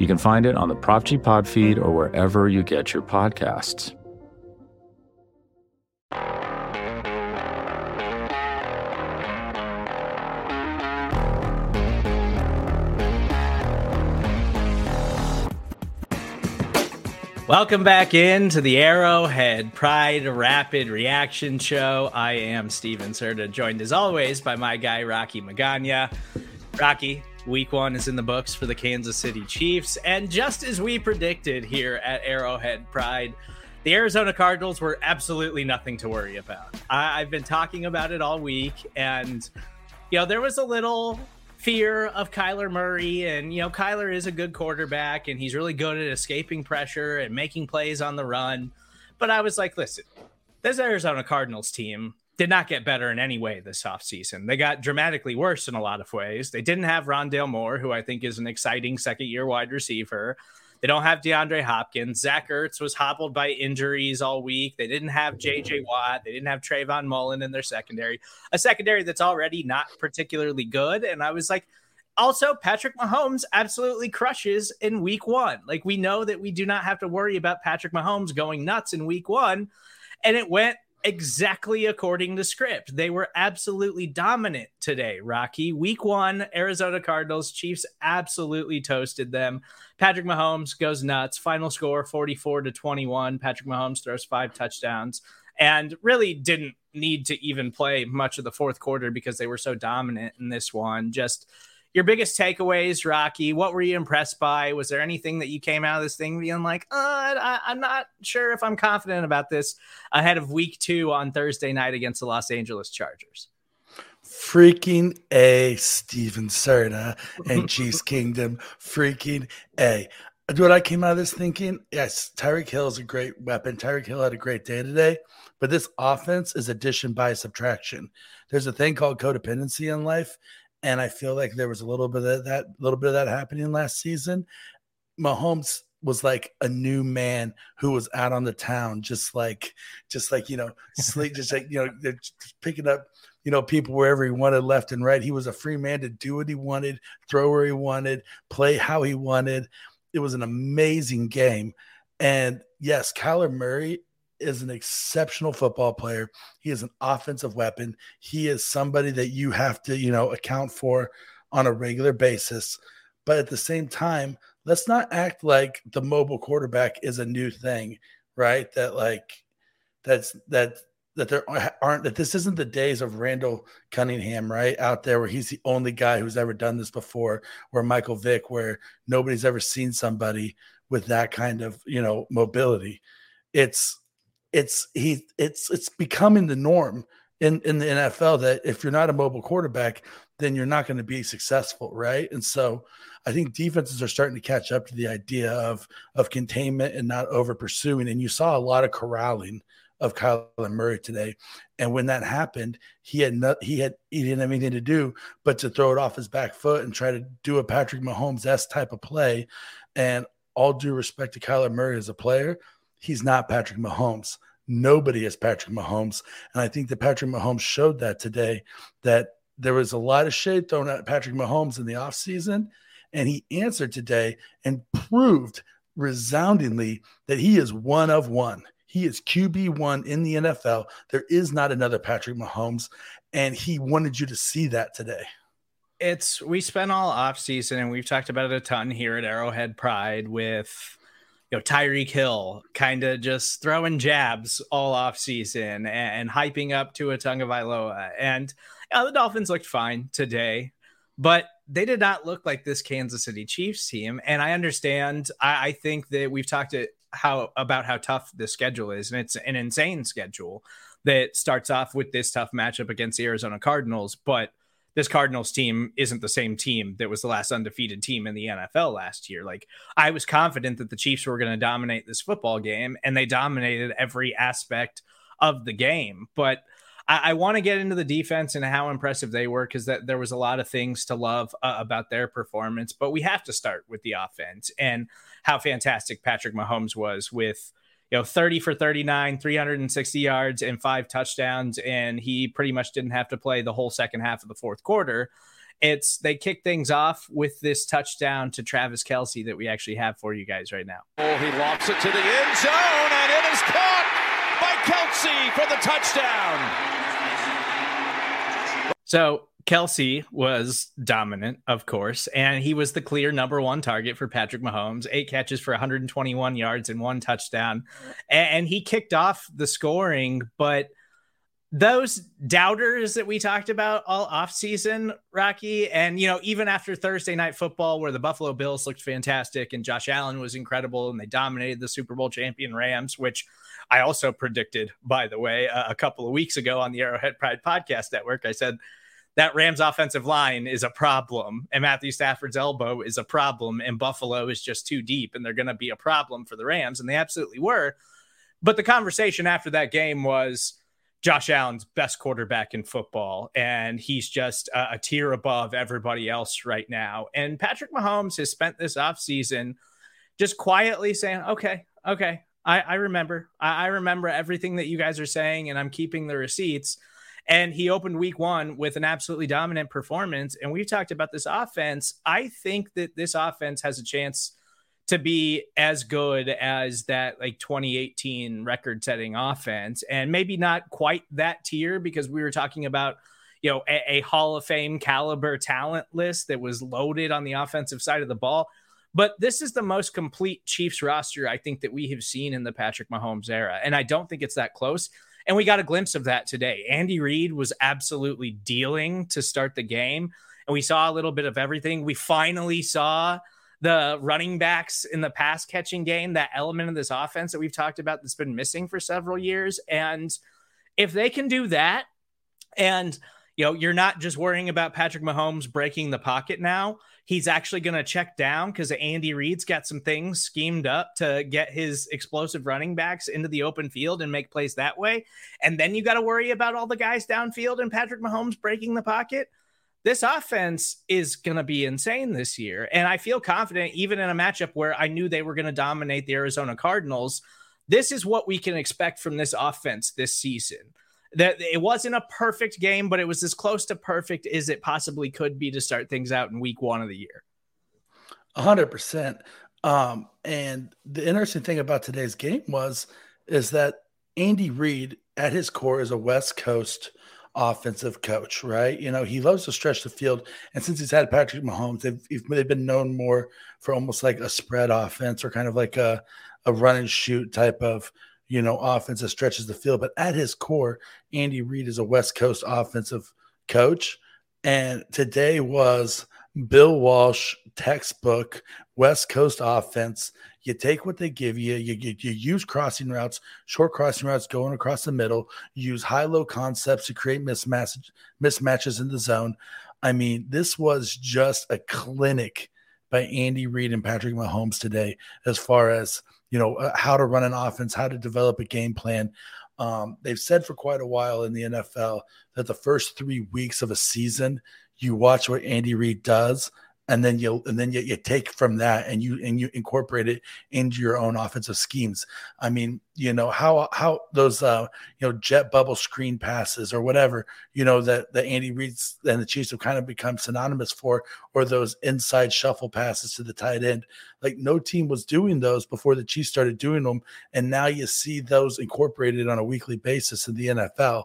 You can find it on the Prop G Pod feed or wherever you get your podcasts. Welcome back into the Arrowhead Pride Rapid Reaction Show. I am Steven Serta, joined as always by my guy Rocky Magana. Rocky, Week one is in the books for the Kansas City Chiefs. And just as we predicted here at Arrowhead Pride, the Arizona Cardinals were absolutely nothing to worry about. I, have been talking about it all week. And, you know, there was a little fear of Kyler Murray. And, you know, Kyler is a good quarterback and he's really good at escaping pressure and making plays on the run. But I was like, listen, this Arizona Cardinals team did not get better in any way this offseason. They got dramatically worse in a lot of ways. They didn't have Rondale Moore, who I think is an exciting second year wide receiver. They don't have DeAndre Hopkins. Zach Ertz was hobbled by injuries all week. They didn't have JJ Watt. They didn't have Trayvon Mullen in their secondary, a secondary that's already not particularly good. And I was like, also, Patrick Mahomes absolutely crushes in week one. Like, we know that we do not have to worry about Patrick Mahomes going nuts in week one. And it went exactly according to script. They were absolutely dominant today, Rocky. Week one, Arizona Cardinals, Chiefs absolutely toasted them. Patrick Mahomes goes nuts. Final score 44 to 21. Patrick Mahomes throws five touchdowns and really didn't need to even play much of the fourth quarter because they were so dominant in this one. Just your biggest takeaways, Rocky. What were you impressed by? Was there anything that you came out of this thing being like, uh, I, I'm not sure if I'm confident about this ahead of week two on Thursday night against the Los Angeles Chargers? Freaking A, Steven Serta and Chiefs Kingdom. Freaking A. What I came out of this thinking, yes, Tyreek Hill is a great weapon. Tyreek Hill had a great day today, but this offense is addition by subtraction. There's a thing called codependency in life, and I feel like there was a little bit of that, little bit of that happening last season. Mahomes was like a new man who was out on the town, just like, just like you know, sleep, just like you know, they're picking up, you know, people wherever he wanted, left and right. He was a free man to do what he wanted, throw where he wanted, play how he wanted. It was an amazing game, and yes, Kyler Murray is an exceptional football player. He is an offensive weapon. He is somebody that you have to, you know, account for on a regular basis. But at the same time, let's not act like the mobile quarterback is a new thing, right? That like that's that that there aren't that this isn't the days of Randall Cunningham, right? Out there where he's the only guy who's ever done this before, where Michael Vick, where nobody's ever seen somebody with that kind of, you know, mobility. It's it's he it's it's becoming the norm in in the NFL that if you're not a mobile quarterback, then you're not going to be successful, right? And so I think defenses are starting to catch up to the idea of of containment and not over pursuing. And you saw a lot of corralling of Kyler Murray today. And when that happened, he had no, he had he didn't have anything to do but to throw it off his back foot and try to do a Patrick Mahomes s type of play. And all due respect to Kyler Murray as a player, he's not Patrick Mahomes. Nobody is Patrick Mahomes. And I think that Patrick Mahomes showed that today that there was a lot of shade thrown at Patrick Mahomes in the offseason. And he answered today and proved resoundingly that he is one of one. He is QB1 in the NFL. There is not another Patrick Mahomes. And he wanted you to see that today. It's we spent all off season and we've talked about it a ton here at Arrowhead Pride with you know Tyreek Hill kind of just throwing jabs all off season and, and hyping up Tua Tagovailoa. And you know, the Dolphins looked fine today, but they did not look like this Kansas City Chiefs team. And I understand. I, I think that we've talked to how about how tough the schedule is, and it's an insane schedule that starts off with this tough matchup against the Arizona Cardinals, but this Cardinals team isn't the same team that was the last undefeated team in the NFL last year. Like I was confident that the Chiefs were going to dominate this football game, and they dominated every aspect of the game. But I, I want to get into the defense and how impressive they were because that there was a lot of things to love uh, about their performance. But we have to start with the offense and how fantastic Patrick Mahomes was with you know 30 for 39 360 yards and five touchdowns and he pretty much didn't have to play the whole second half of the fourth quarter it's they kick things off with this touchdown to Travis Kelce that we actually have for you guys right now. Oh, he lofts it to the end zone and it is caught by Kelce for the touchdown. So Kelce was dominant, of course, and he was the clear number one target for Patrick Mahomes. Eight catches for 121 yards and one touchdown. And he kicked off the scoring, but those doubters that we talked about all offseason, Rocky, and you know, even after Thursday night football, where the Buffalo Bills looked fantastic and Josh Allen was incredible and they dominated the Super Bowl champion Rams, which I also predicted, by the way, a, a couple of weeks ago on the Arrowhead Pride Podcast Network. I said that Rams offensive line is a problem, and Matthew Stafford's elbow is a problem, and Buffalo is just too deep, and they're going to be a problem for the Rams, and they absolutely were. But the conversation after that game was Josh Allen's best quarterback in football, and he's just a, a tier above everybody else right now. And Patrick Mahomes has spent this offseason just quietly saying, okay, okay, I, I remember. I, I remember everything that you guys are saying, and I'm keeping the receipts and he opened week one with an absolutely dominant performance. And we've talked about this offense. I think that this offense has a chance to be as good as that like 2018 record setting offense and maybe not quite that tier because we were talking about you know a, a, hall of fame caliber talent list that was loaded on the offensive side of the ball but this is the most complete chiefs roster i think that we have seen in the patrick mahomes era and i don't think it's that close and we got a glimpse of that today. Andy Reid was absolutely dealing to start the game. And we saw a little bit of everything. We finally saw the running backs in the pass catching game, that element of this offense that we've talked about that's been missing for several years. And if they can do that, and you know, you're not just worrying about Patrick Mahomes breaking the pocket now he's actually going to check down because Andy Reid's got some things schemed up to get his explosive running backs into the open field and make plays that way. And then you got to worry about all the guys downfield and Patrick Mahomes breaking the pocket. This offense is going to be insane this year. And I feel confident, even in a matchup where I knew they were going to dominate the Arizona Cardinals. This is what we can expect from this offense this season that it wasn't a perfect game, but it was as close to perfect as it possibly could be to start things out in week one of the year. A hundred percent. Um, and the interesting thing about today's game was is that Andy Reid at his core is a West Coast offensive coach, right? You know, he loves to stretch the field. And since he's had Patrick Mahomes, they've, they've been known more for almost like a spread offense or kind of like a, a run and shoot type of you know, offense that stretches the field. But at his core, Andy Reid is a West Coast offensive coach. And today was Bill Walsh textbook West Coast offense. You take what they give you. You, you, you use crossing routes, short crossing routes going across the middle. Use high low concepts to create mismatch, mismatches in the zone. I mean, this was just a clinic by Andy Reid and Patrick Mahomes today as far as – you know, uh, how to run an offense, how to develop a game plan. Um, they've said for quite a while in the NFL that the first three weeks of a season, you watch what Andy Reid does, and then you and then you, you take from that and you and you incorporate it into your own offensive schemes. I mean, you know how how those uh, you know jet bubble screen passes or whatever you know that that Andy Reid's and the Chiefs have kind of become synonymous for, or those inside shuffle passes to the tight end. Like no team was doing those before the Chiefs started doing them, and now you see those incorporated on a weekly basis in the NFL.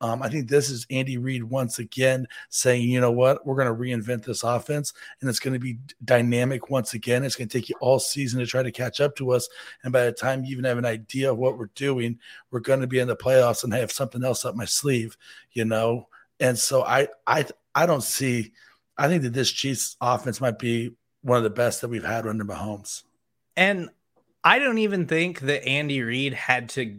Um, I think this is Andy Reid once again saying, you know what, we're going to reinvent this offense and it's going to be dynamic once again. It's going to take you all season to try to catch up to us. And by the time you even have an idea of what we're doing, we're going to be in the playoffs and have something else up my sleeve, you know? And so I, I, I don't see, I think that this Chiefs offense might be one of the best that we've had under Mahomes. And I don't even think that Andy Reid had to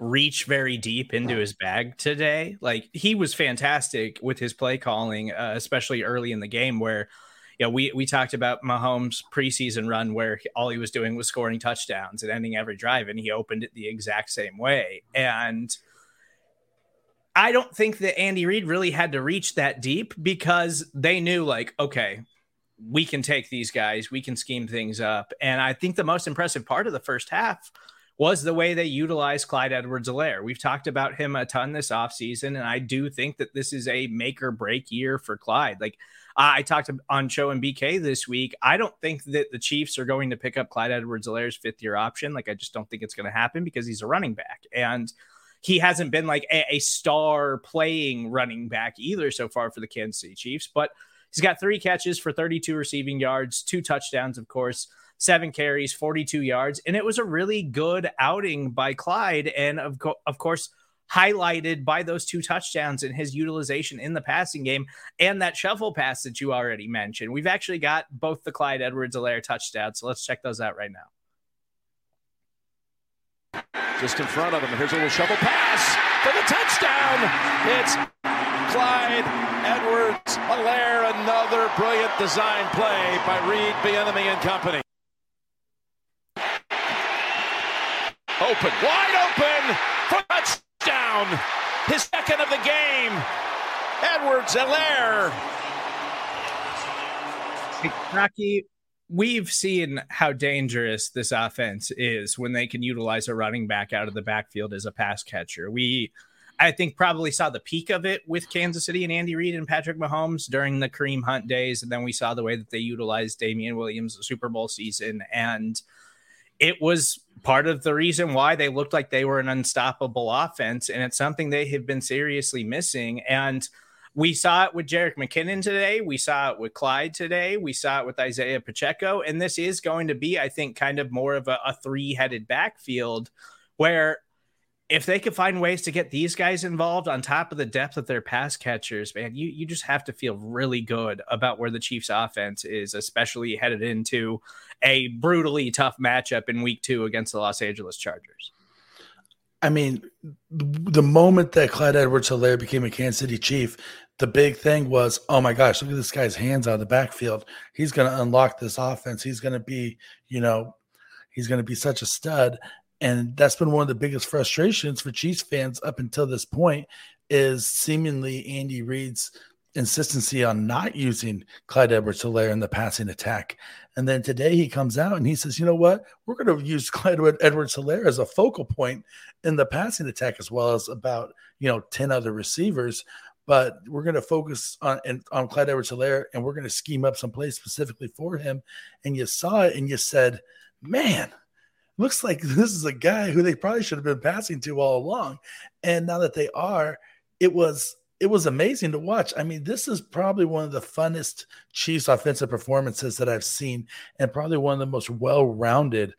reach very deep into his bag today. Like he was fantastic with his play calling, uh, especially early in the game where you know, we we talked about Mahomes' preseason run where all he was doing was scoring touchdowns and ending every drive, and he opened it the exact same way. And I don't think that Andy Reid really had to reach that deep because they knew, like, okay, we can take these guys, we can scheme things up. And I think the most impressive part of the first half was the way they utilized Clyde Edwards Helaire. We've talked about him a ton this offseason, and I do think that this is a make or break year for Clyde. Like I talked on show and BK this week. I don't think that the Chiefs are going to pick up Clyde Edwards Helaire's fifth year option. Like I just don't think it's going to happen because he's a running back. And he hasn't been like a, a star playing running back either so far for the Kansas City Chiefs, but he's got three catches for 32 receiving yards, two touchdowns, of course seven carries, 42 yards. And it was a really good outing by Clyde. And of, co- of course, highlighted by those two touchdowns and his utilization in the passing game and that shuffle pass that you already mentioned. We've actually got both the Clyde Edwards Helaire touchdowns. So let's check those out right now. Just in front of him. Here's a little shuffle pass for the touchdown. It's Clyde Edwards Helaire. Another brilliant design play by Reid Bieniemy and company. Open, wide open for touchdown. His second of the game. Edwards Helaire. Rocky, we've seen how dangerous this offense is when they can utilize a running back out of the backfield as a pass catcher. We, I think, probably saw the peak of it with Kansas City and Andy Reid and Patrick Mahomes during the Kareem Hunt days. And then we saw the way that they utilized Damien Williams the Super Bowl season. And it was part of the reason why they looked like they were an unstoppable offense. And it's something they have been seriously missing. And we saw it with Jerick McKinnon today. We saw it with Clyde today. We saw it with Isaiah Pacheco. And this is going to be, I think, kind of more of a, a three headed backfield where if they could find ways to get these guys involved on top of the depth of their pass catchers, man, you, you just have to feel really good about where the Chiefs offense is, especially headed into a brutally tough matchup in week two against the Los Angeles Chargers. I mean, the moment that Clyde Edwards Helaire became a Kansas City Chief, the big thing was, oh my gosh, look at this guy's hands out of the backfield. He's going to unlock this offense. He's going to be, you know, he's going to be such a stud. And that's been one of the biggest frustrations for Chiefs fans up until this point is seemingly Andy Reid's insistency on not using Clyde Edwards Helaire in the passing attack. And then today he comes out and he says, you know what? We're going to use Clyde Edwards Helaire as a focal point in the passing attack, as well as about, you know, 10 other receivers. But we're going to focus on, and, on Clyde Edwards Helaire and we're going to scheme up some plays specifically for him. And you saw it and you said, man, looks like this is a guy who they probably should have been passing to all along. And now that they are, it was it was amazing to watch. I mean, this is probably one of the funnest Chiefs offensive performances that I've seen, and probably one of the most well-rounded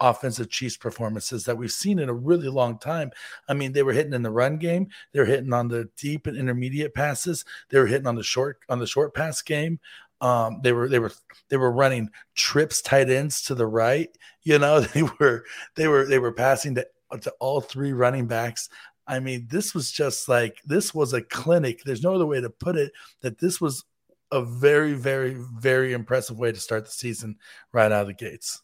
offensive Chiefs performances that we've seen in a really long time. I mean, they were hitting in the run game, they were hitting on the deep and intermediate passes, they were hitting on the short on the short pass game. Um, they were they were they were running trips tight ends to the right. You know, they were they were they were passing to to all three running backs. I mean, this was just like this was a clinic. There's no other way to put it. That this was a very, very, very impressive way to start the season right out of the gates.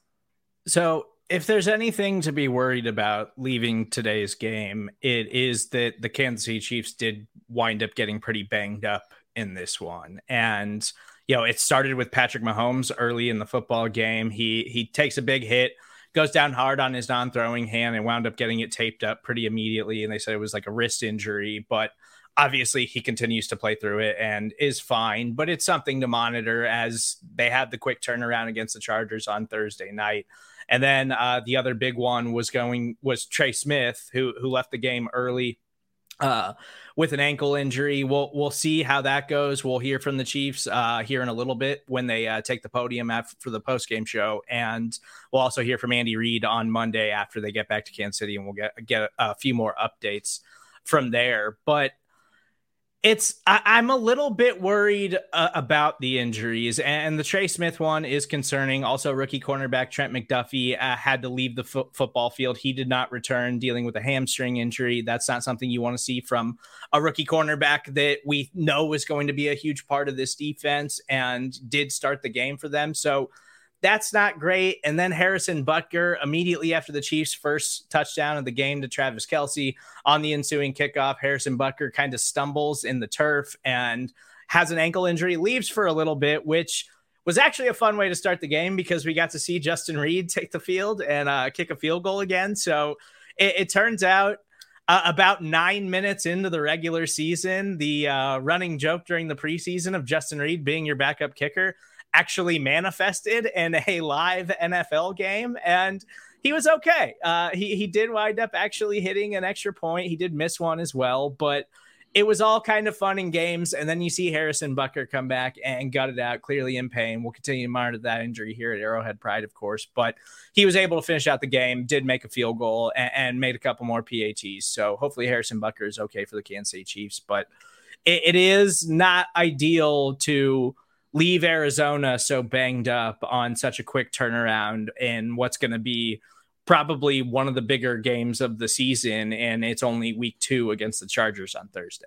So, if there's anything to be worried about leaving today's game, it is that the Kansas City Chiefs did wind up getting pretty banged up in this one, and you know, it started with Patrick Mahomes early in the football game. He he takes a big hit, goes down hard on his non-throwing hand, and wound up getting it taped up pretty immediately. And they said it was like a wrist injury, but obviously he continues to play through it and is fine. But it's something to monitor as they had the quick turnaround against the Chargers on Thursday night. And then uh, the other big one was going was Trey Smith, who who left the game early uh, with an ankle injury. We'll we'll see how that goes. We'll hear from the Chiefs uh, here in a little bit when they uh, take the podium for the post game show, and we'll also hear from Andy Reid on Monday after they get back to Kansas City, and we'll get get a few more updates from there. But It's I, am a little bit worried uh, about the injuries, and the Trey Smith one is concerning. Also, rookie cornerback Trent McDuffie uh, had to leave the fo- football field. He did not return, dealing with a hamstring injury. That's not something you want to see from a rookie cornerback that we know is going to be a huge part of this defense and did start the game for them. So that's not great. And then Harrison Butker, immediately after the Chiefs' first touchdown of the game to Travis Kelce on the ensuing kickoff, Harrison Butker kind of stumbles in the turf and has an ankle injury, leaves for a little bit, which was actually a fun way to start the game because we got to see Justin Reid take the field and uh, kick a field goal again. So it, it turns out uh, about nine minutes into the regular season, the uh, running joke during the preseason of Justin Reid being your backup kicker actually manifested in a live NFL game, and he was okay. Uh, he he did wind up actually hitting an extra point. He did miss one as well, but it was all kind of fun and games. And then you see Harrison Butker come back and gut it out, clearly in pain. We'll continue to monitor that injury here at Arrowhead Pride, of course, but he was able to finish out the game, did make a field goal, and, and made a couple more PATs. So hopefully Harrison Butker is okay for the Kansas City Chiefs, but it, it is not ideal to leave Arizona so banged up on such a quick turnaround in what's going to be probably one of the bigger games of the season. And it's only week two against the Chargers on Thursday.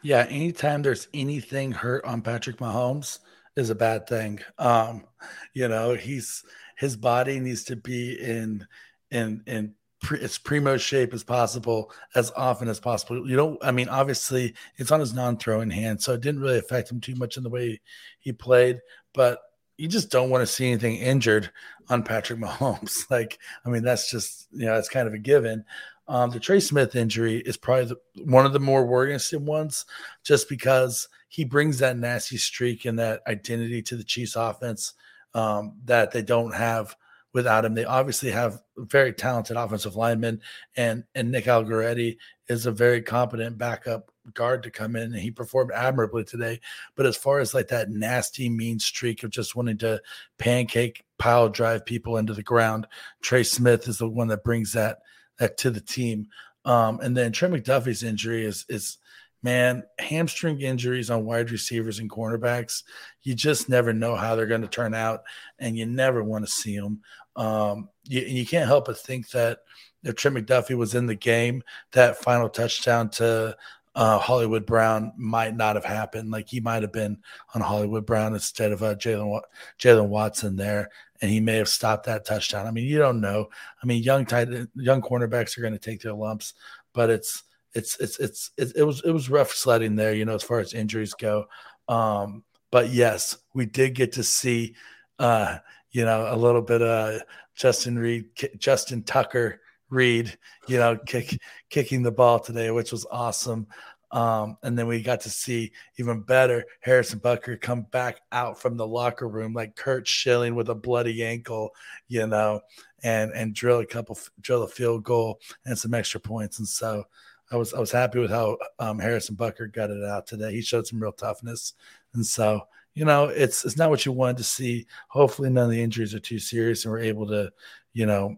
Yeah, anytime there's anything hurt on Patrick Mahomes is a bad thing. Um, you know, he's his body needs to be in in in pre, as primo shape as possible as often as possible. You don't, I mean, obviously it's on his non throwing hand, so it didn't really affect him too much in the way he played, but you just don't want to see anything injured on Patrick Mahomes. like, I mean, that's just, you know, it's kind of a given. Um, the Trey Smith injury is probably the, one of the more worrisome ones just because he brings that nasty streak and that identity to the Chiefs offense um, that they don't have without him. They obviously have very talented offensive linemen, and and Nick Allegretti is a very competent backup guard to come in, and he performed admirably today. But as far as like that nasty, mean streak of just wanting to pancake pile drive people into the ground, Trey Smith is the one that brings that that to the team. Um, and then Trey McDuffie's injury is is man, hamstring injuries on wide receivers and cornerbacks, you just never know how they're going to turn out, and you never want to see them. Um, you, you can't help but think that if Trent McDuffie was in the game, that final touchdown to uh, Hollywood Brown might not have happened. Like he might have been on Hollywood Brown instead of uh, Jaylen Jaylen Watson there, and he may have stopped that touchdown. I mean, you don't know. I mean, young tight young cornerbacks are going to take their lumps, but it's it's it's it's it, it was it was rough sledding there, you know, as far as injuries go. Um, but yes, we did get to see uh, you know, a little bit of Justin Reid, Justin Tucker Reid, you know, kick, kicking the ball today, which was awesome. Um, and then we got to see even better Harrison Butker come back out from the locker room like Curt Schilling with a bloody ankle, you know, and and drill a couple, drill a field goal and some extra points. And so I was I was happy with how um, Harrison Butker got it out today. He showed some real toughness, and so you know, it's it's not what you wanted to see. Hopefully, none of the injuries are too serious, and we're able to, you know,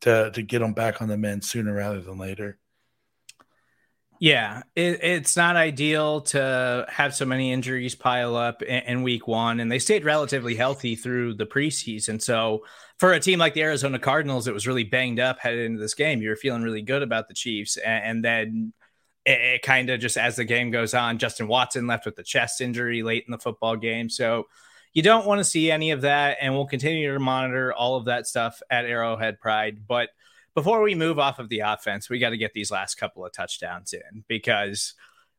to to get them back on the mend sooner rather than later. Yeah, it, it's not ideal to have so many injuries pile up in, in, week one, and they stayed relatively healthy through the preseason. So, for a team like the Arizona Cardinals, it was really banged up headed into this game. You were feeling really good about the Chiefs, and, and then it, it kind of just as the game goes on, Justin Watson left with the chest injury late in the football game. So you don't want to see any of that. And we'll continue to monitor all of that stuff at Arrowhead Pride. But before we move off of the offense, we got to get these last couple of touchdowns in because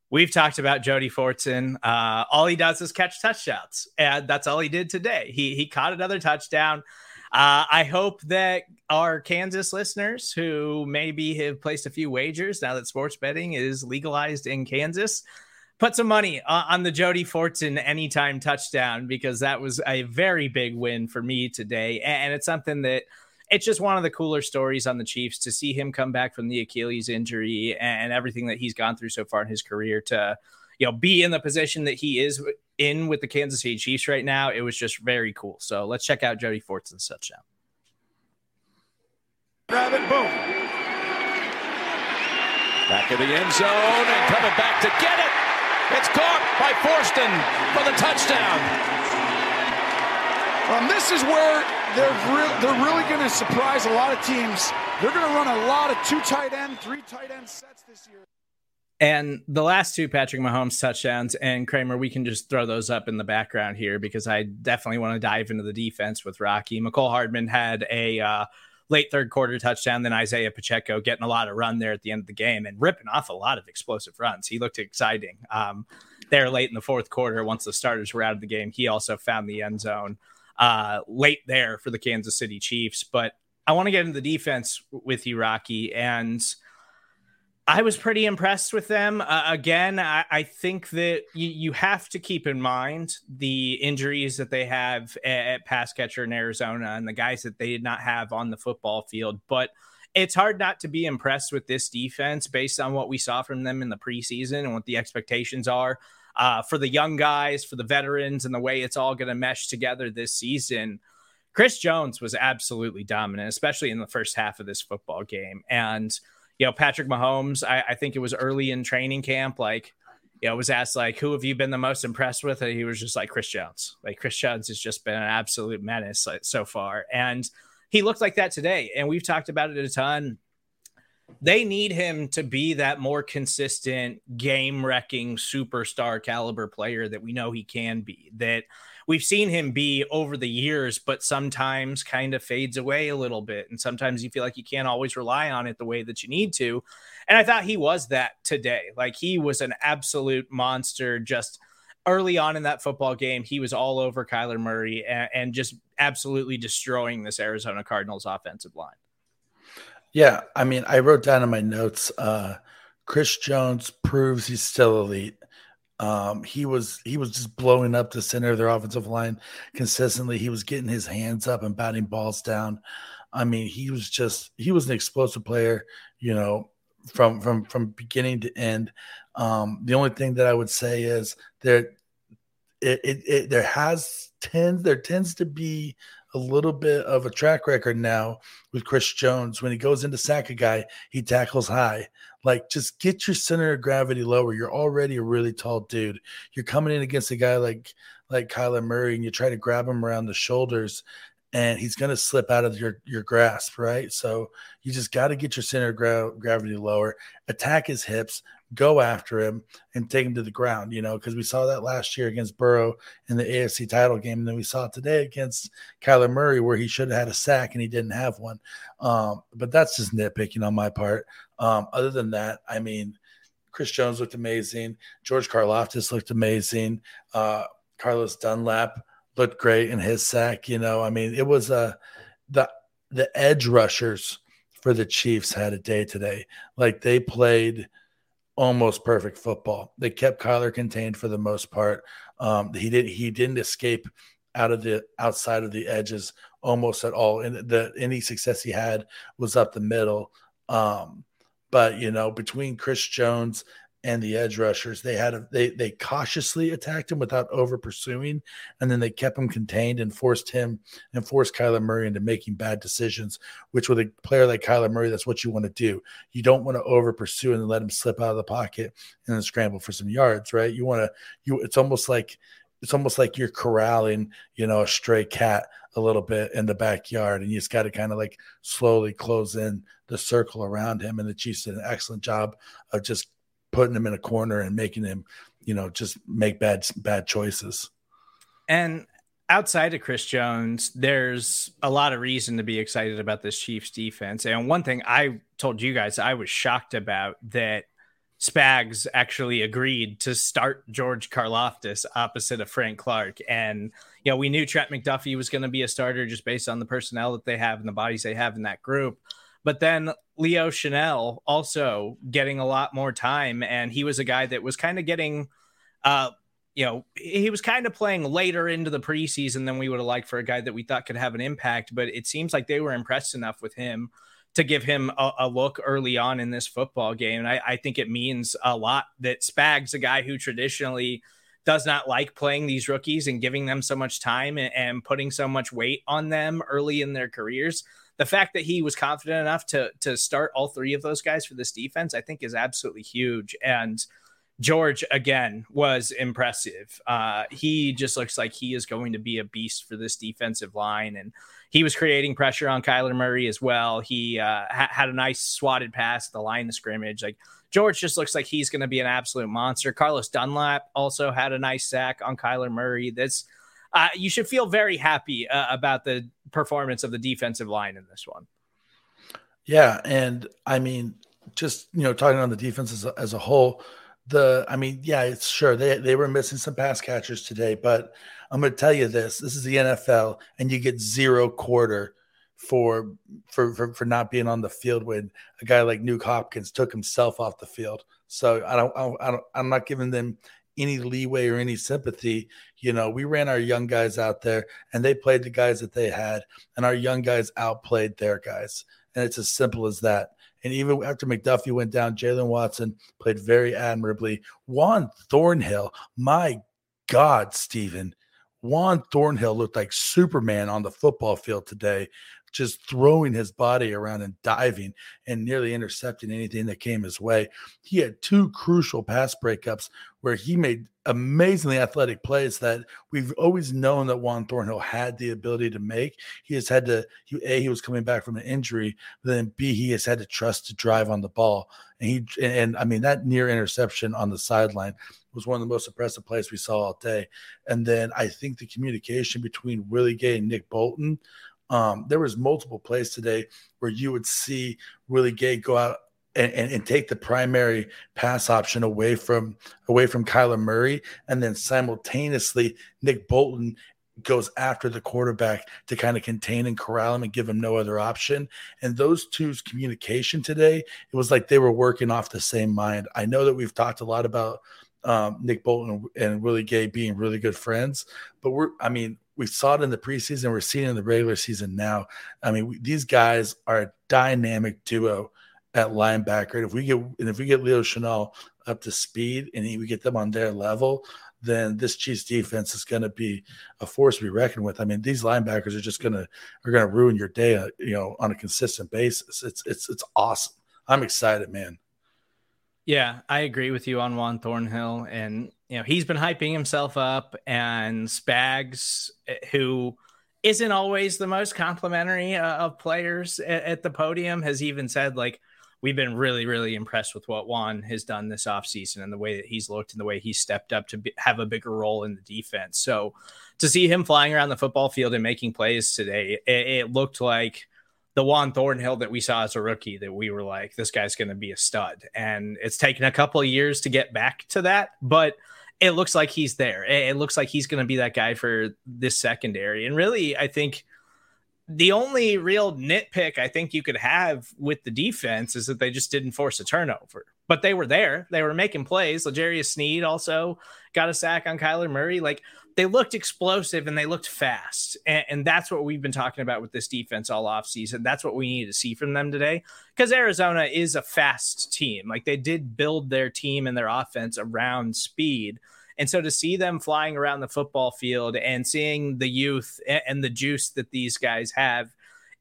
we've talked about Jody Fortson. Uh, all he does is catch touchdowns, and that's all he did today. He he caught another touchdown. Uh, I hope that our Kansas listeners who maybe have placed a few wagers now that sports betting is legalized in Kansas put some money on the Jody Fortson anytime touchdown because that was a very big win for me today. And it's something that it's just one of the cooler stories on the Chiefs to see him come back from the Achilles injury and everything that he's gone through so far in his career to you know, be in the position that he is in with the Kansas City Chiefs right now. It was just very cool. So let's check out Jody Fortson's touchdown. Grab it, boom. Back in the end zone and coming back to get it. It's caught by Fortson for the touchdown. Um, this is where they're re- they're really going to surprise a lot of teams. They're going to run a lot of two tight end, three tight end sets this year. And the last two Patrick Mahomes touchdowns and Kramer, we can just throw those up in the background here because I definitely want to dive into the defense with Rocky. Mecole Hardman had a uh, late third quarter touchdown, then Isaiah Pacheco getting a lot of run there at the end of the game and ripping off a lot of explosive runs. He looked exciting um, there late in the fourth quarter once the starters were out of the game. He also found the end zone uh, late there for the Kansas City Chiefs. But I want to get into the defense with you, Rocky, and – I was pretty impressed with them. Uh, again, I, I, think that you, you have to keep in mind the injuries that they have at, at pass catcher in Arizona and the guys that they did not have on the football field. But it's hard not to be impressed with this defense based on what we saw from them in the preseason and what the expectations are uh, for the young guys, for the veterans, and the way it's all going to mesh together this season. Chris Jones was absolutely dominant, especially in the first half of this football game. And you know, Patrick Mahomes, I, I think it was early in training camp, like, you know, was asked like, who have you been the most impressed with? And he was just like Chris Jones. Like Chris Jones has just been an absolute menace like, so far. And he looked like that today. And we've talked about it a ton. They need him to be that more consistent game wrecking superstar caliber player that we know he can be. That we've seen him be over the years, but sometimes kind of fades away a little bit. And sometimes you feel like you can't always rely on it the way that you need to. And I thought he was that today. Like he was an absolute monster just early on in that football game. He was all over Kyler Murray and, and just absolutely destroying this Arizona Cardinals offensive line. Yeah. I mean, I wrote down in my notes, uh, Chris Jones proves he's still elite. Um, he was he was just blowing up the center of their offensive line consistently. He was getting his hands up and batting balls down. I mean, he was just he was an explosive player, you know, from from from beginning to end. Um, the only thing that I would say is there it, it, it there has tends there tends to be a little bit of a track record now with Chris Jones. When he goes into sack a guy, he tackles high. Like, just get your center of gravity lower. You're already a really tall dude. You're coming in against a guy like like Kyler Murray, and you try to grab him around the shoulders, and he's going to slip out of your your grasp, right? So you just got to get your center of gra- gravity lower, attack his hips, go after him and take him to the ground, you know, because we saw that last year against Burrow in the AFC title game. And then we saw it today against Kyler Murray, where he should have had a sack and he didn't have one. Um, but that's just nitpicking on my part. Um, other than that, I mean, Chris Jones looked amazing. George Karlaftis looked amazing. Uh, Carlos Dunlap looked great in his sack. You know, I mean, it was uh, the the edge rushers for the Chiefs had a day today. Like they played – almost perfect football. They kept Kyler contained for the most part. Um, he did he didn't escape out of the outside of the edges almost at all. And the any success he had was up the middle. Um, but you know, between Chris Jones and the edge rushers. They had a, they they cautiously attacked him without over pursuing, and then they kept him contained and forced him and forced Kyler Murray into making bad decisions. Which with a player like Kyler Murray, that's what you want to do. You don't want to over pursue and let him slip out of the pocket and then scramble for some yards, right? You want to you. It's almost like it's almost like you're corralling, you know, a stray cat a little bit in the backyard, and you just got to kind of like slowly close in the circle around him. And the Chiefs did an excellent job of just putting him in a corner and making him, you know, just make bad bad choices. And outside of Chris Jones, there's a lot of reason to be excited about this Chiefs defense. And one thing I told you guys I was shocked about that Spags actually agreed to start George Karlaftis opposite of Frank Clark. And, you know, we knew Trent McDuffie was going to be a starter just based on the personnel that they have and the bodies they have in that group. But then Leo Chenal also getting a lot more time, and he was a guy that was kind of getting, uh, you know, he was kind of playing later into the preseason than we would have liked for a guy that we thought could have an impact. But it seems like they were impressed enough with him to give him a, a look early on in this football game. And I, I think it means a lot that Spags, a guy who traditionally does not like playing these rookies and giving them so much time and, and, putting so much weight on them early in their careers the fact that he was confident enough to to start all three of those guys for this defense, I think, is absolutely huge. And George again was impressive. Uh, he just looks like he is going to be a beast for this defensive line, and he was creating pressure on Kyler Murray as well. He uh, ha- had a nice swatted pass at the line of scrimmage. Like George just looks like he's going to be an absolute monster. Carlos Dunlap also had a nice sack on Kyler Murray. This uh, you should feel very happy uh, about the performance of the defensive line in this one. Yeah, and I mean, just you know, talking on the defense as a, as a whole the I mean, yeah, it's sure they they were missing some pass catchers today, but I'm going to tell you this: this is the NFL, and you get zero quarter for for for, for not being on the field when a guy like Nuke Hopkins took himself off the field. So I don't I don't I'm not giving them any leeway or any sympathy. You know, we ran our young guys out there and they played the guys that they had, and our young guys outplayed their guys. And it's as simple as that. And even after McDuffie went down, Jaylen Watson played very admirably. Juan Thornhill, my God, Stephen. Juan Thornhill looked like Superman on the football field today just throwing his body around and diving and nearly intercepting anything that came his way. He had two crucial pass breakups where he made amazingly athletic plays that we've always known that Juan Thornhill had the ability to make. He has had to, he, A, he was coming back from an injury, but then B, he has had to trust to drive on the ball. And he, and I mean, that near interception on the sideline was one of the most impressive plays we saw all day. And then I think the communication between Willie Gay and Nick Bolton um, there was multiple plays today where you would see Willie Gay go out and, and, and, take the primary pass option away from away from Kyler Murray, and then simultaneously Nick Bolton goes after the quarterback to kind of contain and corral him and give him no other option. And those two's communication today, it was like they were working off the same mind. I know that we've talked a lot about um, Nick Bolton and Willie Gay being really good friends, but we're I mean we saw it in the preseason. We're seeing it in the regular season now. I mean, we, these guys are a dynamic duo at linebacker. And if we get and if we get Leo Chenal up to speed and we get them on their level, then this Chiefs defense is going to be a force to be reckoned with. I mean, these linebackers are just going to are going to ruin your day, uh, you know, on a consistent basis. It's it's it's awesome. I'm excited, man. Yeah, I agree with you on Juan Thornhill, and you know he's been hyping himself up, and Spags, eh, who isn't always the most complimentary uh, of players at, at, the podium, has even said like we've been really, really impressed with what Juan has done this offseason and the way that he's looked and the way he stepped up to be, have a bigger role in the defense. So to see him flying around the football field and making plays today, it, it looked like the Juan Thornhill that we saw as a rookie that we were like, this guy's going to be a stud. And it's taken a couple of years to get back to that, but it looks like he's there. It looks like he's going to be that guy for this secondary. And really, I think the only real nitpick I think you could have with the defense is that they just didn't force a turnover. But they were there. They were making plays. L'Jarius Sneed also got a sack on Kyler Murray. Like they looked explosive and they looked fast. And, and, that's what we've been talking about with this defense all offseason. That's what we need to see from them today because Arizona is a fast team. Like they did build their team and their offense around speed. And so to see them flying around the football field and seeing the youth and the juice that these guys have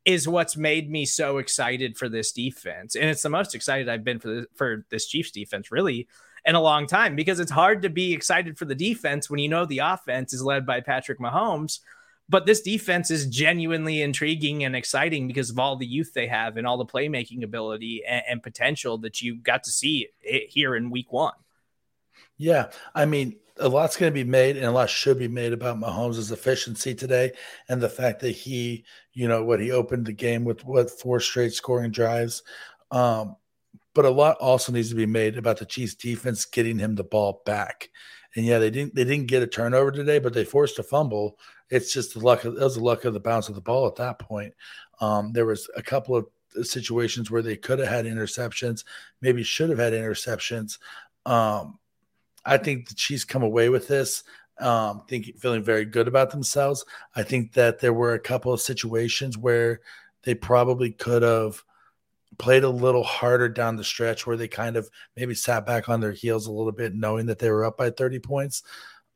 is what's made me so excited for this defense. And it's the most excited I've been for the, for this Chiefs defense really in a long time because it's hard to be excited for the defense when you know the offense is led by Patrick Mahomes. But this defense is genuinely intriguing and exciting because of all the youth they have and all the playmaking ability and, and potential that you got to see here in week one. Yeah. I mean, a lot's going to be made and a lot should be made about Mahomes' efficiency today and the fact that he, you know, what he opened the game with what four straight scoring drives. Um, but a lot also needs to be made about the Chiefs defense getting him the ball back. And yeah, they didn't they didn't get a turnover today, but they forced a fumble. It's just the luck of it was the luck of the bounce of the ball at that point. Um, there was a couple of situations where they could have had interceptions, maybe should have had interceptions. Um, I think the Chiefs come away with this um, thinking feeling very good about themselves. I think that there were a couple of situations where they probably could have played a little harder down the stretch where they kind of maybe sat back on their heels a little bit, knowing that they were up by 30 points.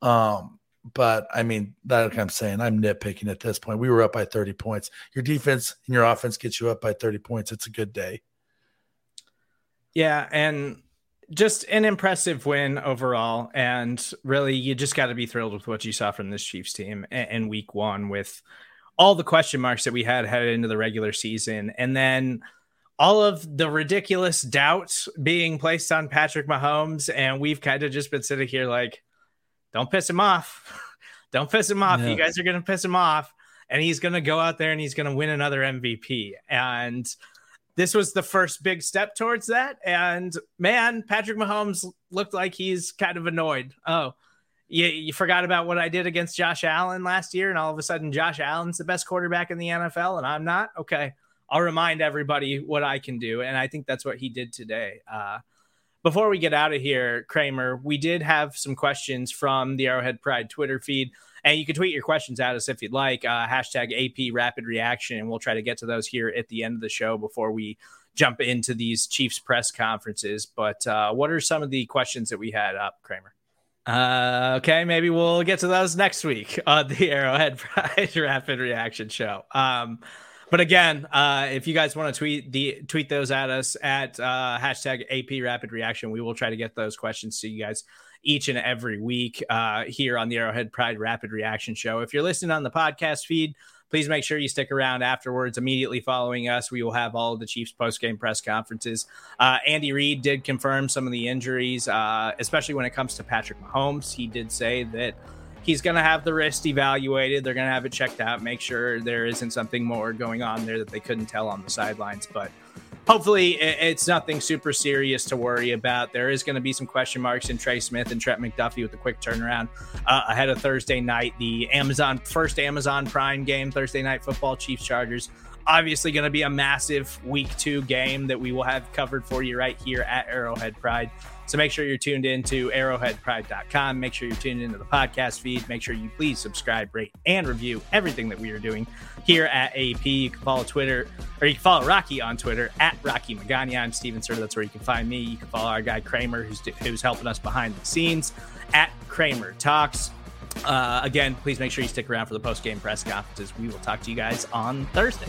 Um, but I mean, that I'm saying I'm nitpicking at this point. We were up by 30 points. Your defense and your offense gets you up by 30 points. It's a good day. Yeah, and just an impressive win overall. And really, you just got to be thrilled with what you saw from this Chiefs team in week one with all the question marks that we had headed into the regular season. And then all of the ridiculous doubts being placed on Patrick Mahomes. And we've kind of just been sitting here like, don't piss him off. don't piss him off. Yeah. You guys are going to piss him off. And he's going to go out there and he's going to win another MVP. And this was the first big step towards that. And man, Patrick Mahomes looked like he's kind of annoyed. Oh, you, you forgot about what I did against Josh Allen last year, and all of a sudden Josh Allen's the best quarterback in the NFL, and I'm not. Okay, I'll remind everybody what I can do, and I think that's what he did today. Uh, before we get out of here, Kramer, we did have some questions from the Arrowhead Pride Twitter feed. And you can tweet your questions at us if you'd like. Uh, hashtag AP Rapid Reaction, and we'll try to get to those here at the end of the show before we jump into these Chiefs press conferences. But uh, what are some of the questions that we had up, Kramer? Uh, okay, maybe we'll get to those next week on the Arrowhead Pride Rapid Reaction Show. Um, but again, uh, if you guys want to tweet the tweet those at us at uh, hashtag AP Rapid Reaction, we will try to get those questions to you guys each and every week uh, here on the Arrowhead Pride Rapid Reaction Show. If you're listening on the podcast feed, please make sure you stick around afterwards. Immediately following us, we will have all of the Chiefs post game press conferences. Uh, Andy Reid did confirm some of the injuries, uh, especially when it comes to Patrick Mahomes. He did say that he's going to have the wrist evaluated. They're going to have it checked out, make sure there isn't something more going on there that they couldn't tell on the sidelines. But hopefully it's nothing super serious to worry about. There is going to be some question marks in Trey Smith and Trent McDuffie with a quick turnaround uh, ahead of Thursday night, the Amazon first Amazon Prime game, Thursday night football, Chiefs Chargers. Obviously, going to be a massive week two game that we will have covered for you right here at Arrowhead Pride. So make sure you're tuned in to arrowheadpride.com. Make sure you're tuned into the podcast feed. Make sure you please subscribe, rate, and review everything that we are doing here at AP. You can follow Twitter, or you can follow Rocky on Twitter at Rocky Magana. I'm Steven Sir. That's where you can find me. You can follow our guy Kramer, who's, who's helping us behind the scenes at Kramer Talks. Uh, again, please make sure you stick around for the post game press conferences. We will talk to you guys on Thursday.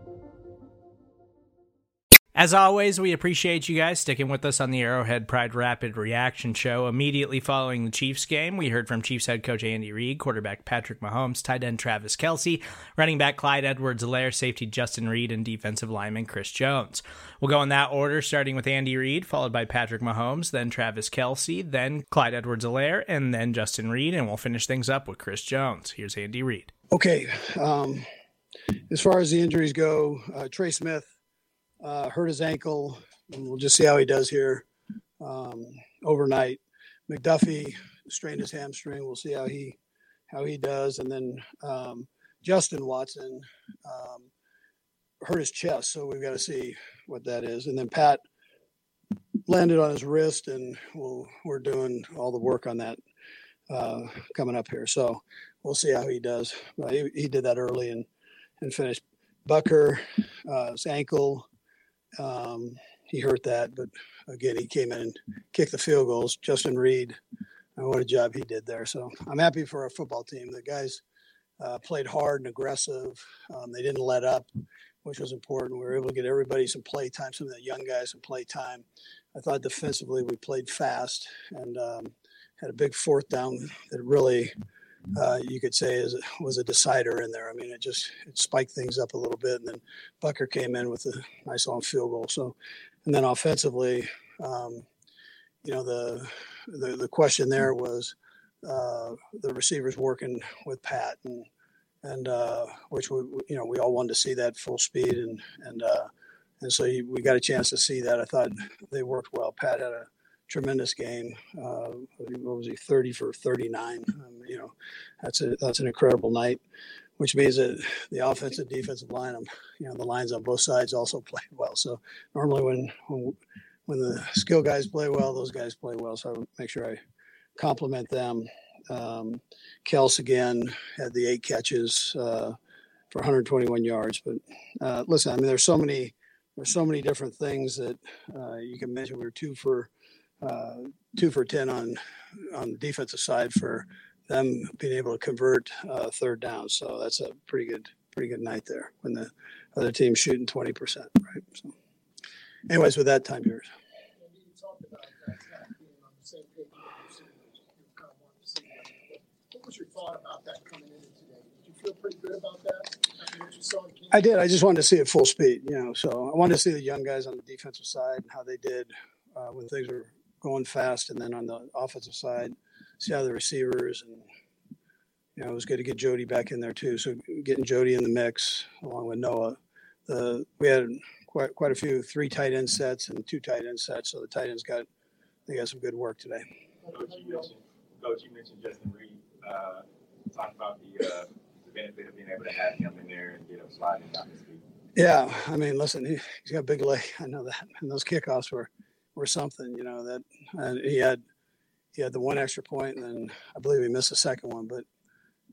As always, we appreciate you guys sticking with us on the Arrowhead Pride Rapid Reaction Show. Immediately following the Chiefs game, we heard from Chiefs head coach Andy Reid, quarterback Patrick Mahomes, tight end Travis Kelce, running back Clyde Edwards-Helaire, safety Justin Reid, and defensive lineman Chris Jones. We'll go in that order, starting with Andy Reid, followed by Patrick Mahomes, then Travis Kelce, then Clyde Edwards-Helaire, and then Justin Reid, and we'll finish things up with Chris Jones. Here's Andy Reid. Okay. Um, as far as the injuries go, uh, Trey Smith uh, hurt his ankle. And we'll just see how he does here um, overnight. McDuffie strained his hamstring. We'll see how he how he does. And then um, Justin Watson um, hurt his chest, so we've got to see what that is. And then Pat landed on his wrist, and we'll, we're doing all the work on that uh, coming up here. So we'll see how he does. he, he did that early and and finished. Butker, uh, his ankle um, he hurt that, but again, he came in and kicked the field goals. Justin Reid, uh, what a job he did there. So I'm happy for our football team. The guys uh, played hard and aggressive. Um, they didn't let up, which was important. We were able to get everybody some play time, some of the young guys some play time. I thought defensively we played fast and um, had a big fourth down that really uh, you could say is, was a decider in there. I mean, it just it spiked things up a little bit, and then Butker came in with a nice long field goal. So, and then offensively, um, you know, the, the the question there was uh, the receivers working with Pat, and and uh, which we you know we all wanted to see that full speed and and uh, and so we got a chance to see that. I thought they worked well. Pat had a tremendous game. Uh, what was he? Thirty for thirty-nine. Um, you know, that's a that's an incredible night. Which means that the offensive defensive line, um, you know, the lines on both sides also played well. So normally when when when the skill guys play well, those guys play well. So I make sure I compliment them. Um, Kels again had the eight catches uh, for 121 yards. But uh, listen, I mean, there's so many there's so many different things that uh, you can mention. We are two for uh, two for ten on on the defensive side for them being able to convert uh, third down. So that's a pretty good pretty good night there when the other team's shooting 20 percent, right? So, anyways, with that time yours. What was your thought about that coming in today? I did. I just wanted to see it full speed, you know. So I wanted to see the young guys on the defensive side and how they did uh, when things were going fast, and then on the offensive side, see how the receivers and you know it was good to get Jody back in there too. So getting Jody in the mix along with Noah, the we had quite quite a few three tight end sets and two tight end sets. So the tight ends got they got some good work today. Coach, you mentioned, Coach, you mentioned Justin Reid. Uh, talk about the uh, the benefit of being able to have him in there and get him sliding down his feet. Yeah, I mean, listen, he, has got a big leg. I know that, and those kickoffs were were something. You know that, and he had he had the one extra point, and then I believe he missed the second one. But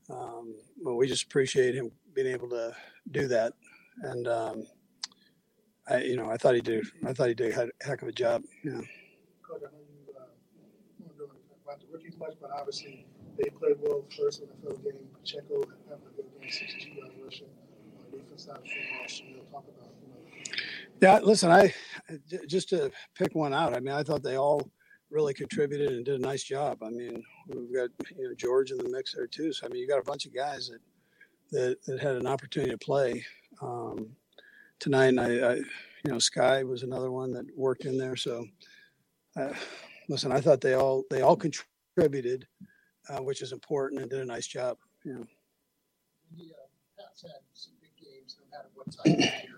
um, but we just appreciate him being able to do that, and um, I you know I thought he did I thought he did a heck of a job. Yeah. Coach, I know you uh, don't know about the rookies much, but obviously they played well first NFL game. Pacheco having a good game, 62 yards rushing. On defense side of football, we'll talk about. Yeah, listen, I just to pick one out. I mean, I thought they all really contributed and did a nice job. I mean, we've got you know George in the mix there too. So I mean, you got a bunch of guys that that, that had an opportunity to play um, tonight. And I, I, you know, Sky was another one that worked in there. So, uh, listen, I thought they all they all contributed uh, which is important, and did a nice job. You know. Uh, Pat's had some big games, no matter what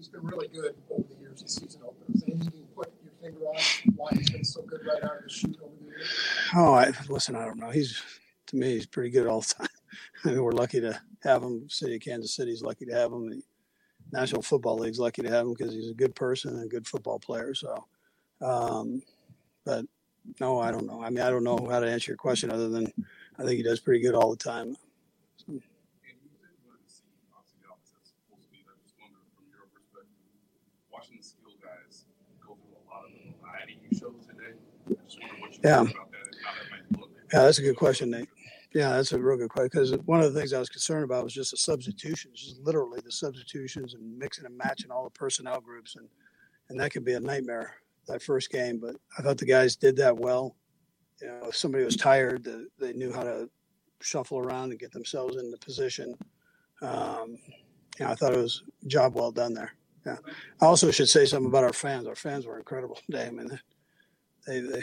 he's been really good over the years. The season openers. You can put your finger on why he's been so good right out of the over the years? Oh, I, listen, I don't know. He's to me, he's pretty good all the time. I mean, we're lucky to have him. City of Kansas City's lucky to have him. The National Football League's lucky to have him because he's a good person and a good football player. So, um, but no, I don't know. I mean, I don't know how to answer your question other than I think he does pretty good all the time. So. Yeah. Yeah, that's a good question, Nate. Yeah, that's a real good question because one of the things I was concerned about was just the substitutions, just literally the substitutions and mixing and matching all the personnel groups, and and that could be a nightmare that first game, but I thought the guys did that well. You know, if somebody was tired, they knew how to shuffle around and get themselves into position. Um, you know, I thought it was job well done there. Yeah. I also should say something about our fans. Our fans were incredible today. I mean, they they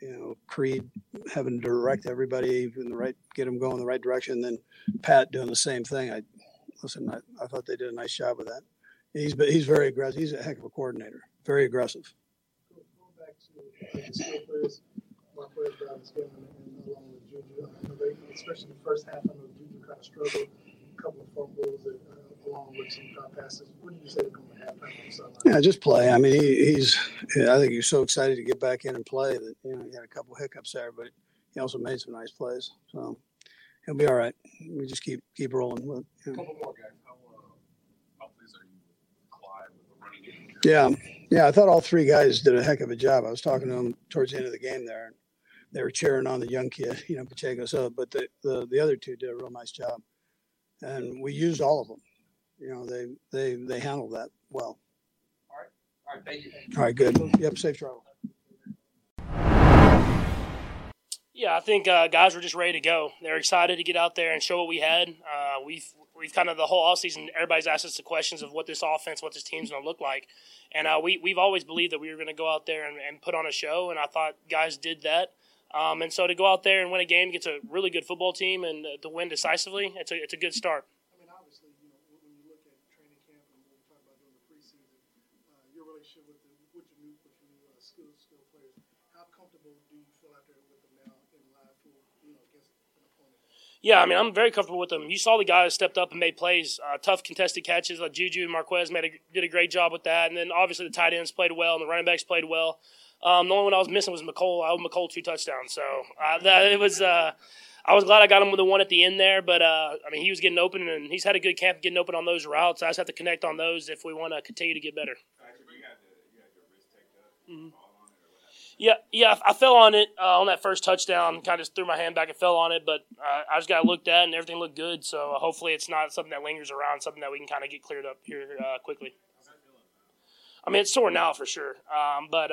you know, Creed having to direct everybody in the right, get them going the right direction. Then Pat doing the same thing. I listen. I, I thought they did a nice job with that. He's but he's very aggressive. He's a heck of a coordinator. Very aggressive especially the first half, I know Juju kind of struggled, a couple of fumbles and, uh, along with some drop passes. What do you say to going to halftime Yeah, just play. I mean, he, he's. I think he's so excited to get back in and play that you know he had a couple hiccups there, but he also made some nice plays. So he'll be all right. We just keep keep rolling with. You know. Couple more guys. How, uh, how are you with Clyde with the running game? Yeah. Yeah, I thought all three guys did a heck of a job. I was talking to them towards the end of the game there, and they were cheering on the young kid, you know, Pacheco. So, but the, the, the other two did a real nice job, and we used all of them. You know, they they they handled that well. All right. All right. Thank you. All right, good. Yep, safe travel. Yeah, I think uh, guys were just ready to go. They're excited to get out there and show what we had. Uh, we've we've kind of the whole offseason, everybody's asked us the questions of what this offense, what this team's going to look like, and uh, we we've always believed that we were going to go out there and, and, put on a show, and I thought guys did that. Um, and so to go out there and win a game against a really good football team and to win decisively, it's a it's a good start. I mean, obviously, you know, when you look at training camp and what we talk about during the preseason, uh, your relationship with the, with your new with your new uh, skilled skilled players, how comfortable do you feel out there with them now in live full, you know, against an opponent? Yeah, I mean, I'm very comfortable with them. You saw the guys stepped up and made plays, uh, tough contested catches. Like Juju and Marquez made a, did a great job with that, and then obviously the tight ends played well and the running backs played well. Um, the only one I was missing was Mecole. I owed Mecole two touchdowns, so uh, that it was. Uh, I was glad I got him with the one at the end there, but uh, I mean he was getting open and he's had a good camp getting open on those routes. I just have to connect on those if we want to continue to get better. Mm-hmm. Yeah, yeah, I fell on it uh, on that first touchdown. Kind of threw my hand back and fell on it, but uh, I just got looked at and everything looked good. So hopefully it's not something that lingers around, something that we can kind of get cleared up here uh, quickly. I mean, it's sore now for sure, um, but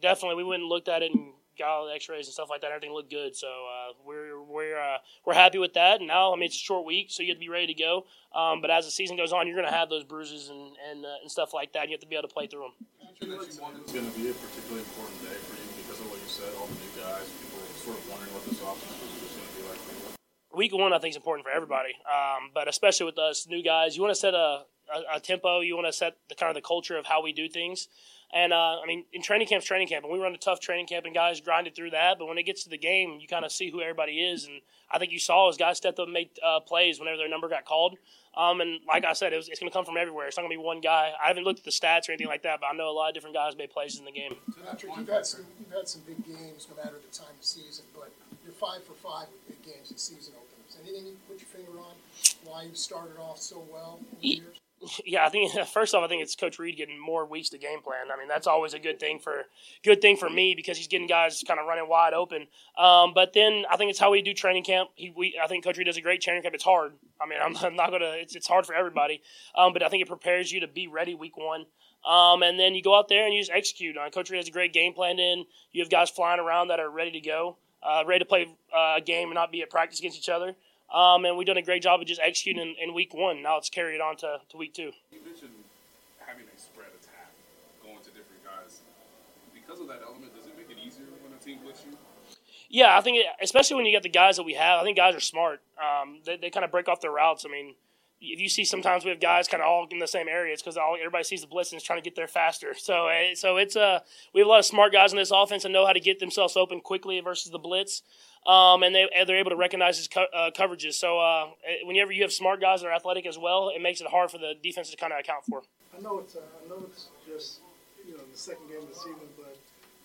definitely we went and looked at it and got all the X-rays and stuff like that. Everything looked good, so uh, we're we're uh, we're happy with that. And now, I mean, it's a short week, so you have to be ready to go. Um, but as the season goes on, you're going to have those bruises and and, uh, and stuff like that. And you have to be able to play through them. You that you wanted going to be a particularly important day for you because of what you said, all the new guys, people sort of wondering what this offense was just going to be like. Week one, I think, is important for everybody, um, but especially with us new guys. You want to set a, a, a tempo. You want to set the kind of the culture of how we do things. And uh, I mean, in training camp's training camp, and we run a tough training camp, and guys grinded through that. But when it gets to the game, you kind of see who everybody is. And I think you saw as guys stepped up and made uh, plays whenever their number got called. Um, and like I said, it was, it's going to come from everywhere. It's not going to be one guy. I haven't looked at the stats or anything like that, but I know a lot of different guys made plays in the game. Patrick, you've had some you've had some big games, no matter the time of season. But you're five for five with big games at season openers. Anything you put your finger on why you started off so well in the years? yeah, I think first off, I think it's Coach Reid getting more weeks to game plan. I mean, that's always a good thing for good thing for me because he's getting guys kind of running wide open. Um, but then I think it's how we do training camp. He, we, I think Coach Reid does a great training camp. It's hard. I mean, I'm, I'm not gonna. It's, it's hard for everybody. Um, but I think it prepares you to be ready week one. Um, and then you go out there and you just execute. Uh, Coach Reid has a great game plan in. You have guys flying around that are ready to go, uh, ready to play uh, a game and not be at practice against each other. Um, and we've done a great job of just executing in, in, week one. Now it's carried on to, to week two. You mentioned having a spread attack, going to different guys. Because of that element, does it make it easier when a team blitz you? Yeah, I think, it, especially when you get the guys that we have, I think guys are smart. Um, they, they kind of break off their routes. I mean, if you see sometimes we have guys kind of all in the same area, it's because everybody sees the blitz and is trying to get there faster. So, eh, so it's uh, we have a lot of smart guys in this offense and know how to get themselves open quickly versus the blitz um, and they they're able to recognize his co- uh, coverages. So uh, whenever you have smart guys that are athletic as well, it makes it hard for the defense to kind of account for. I know it's uh, I know it's just you know the second game of the season, but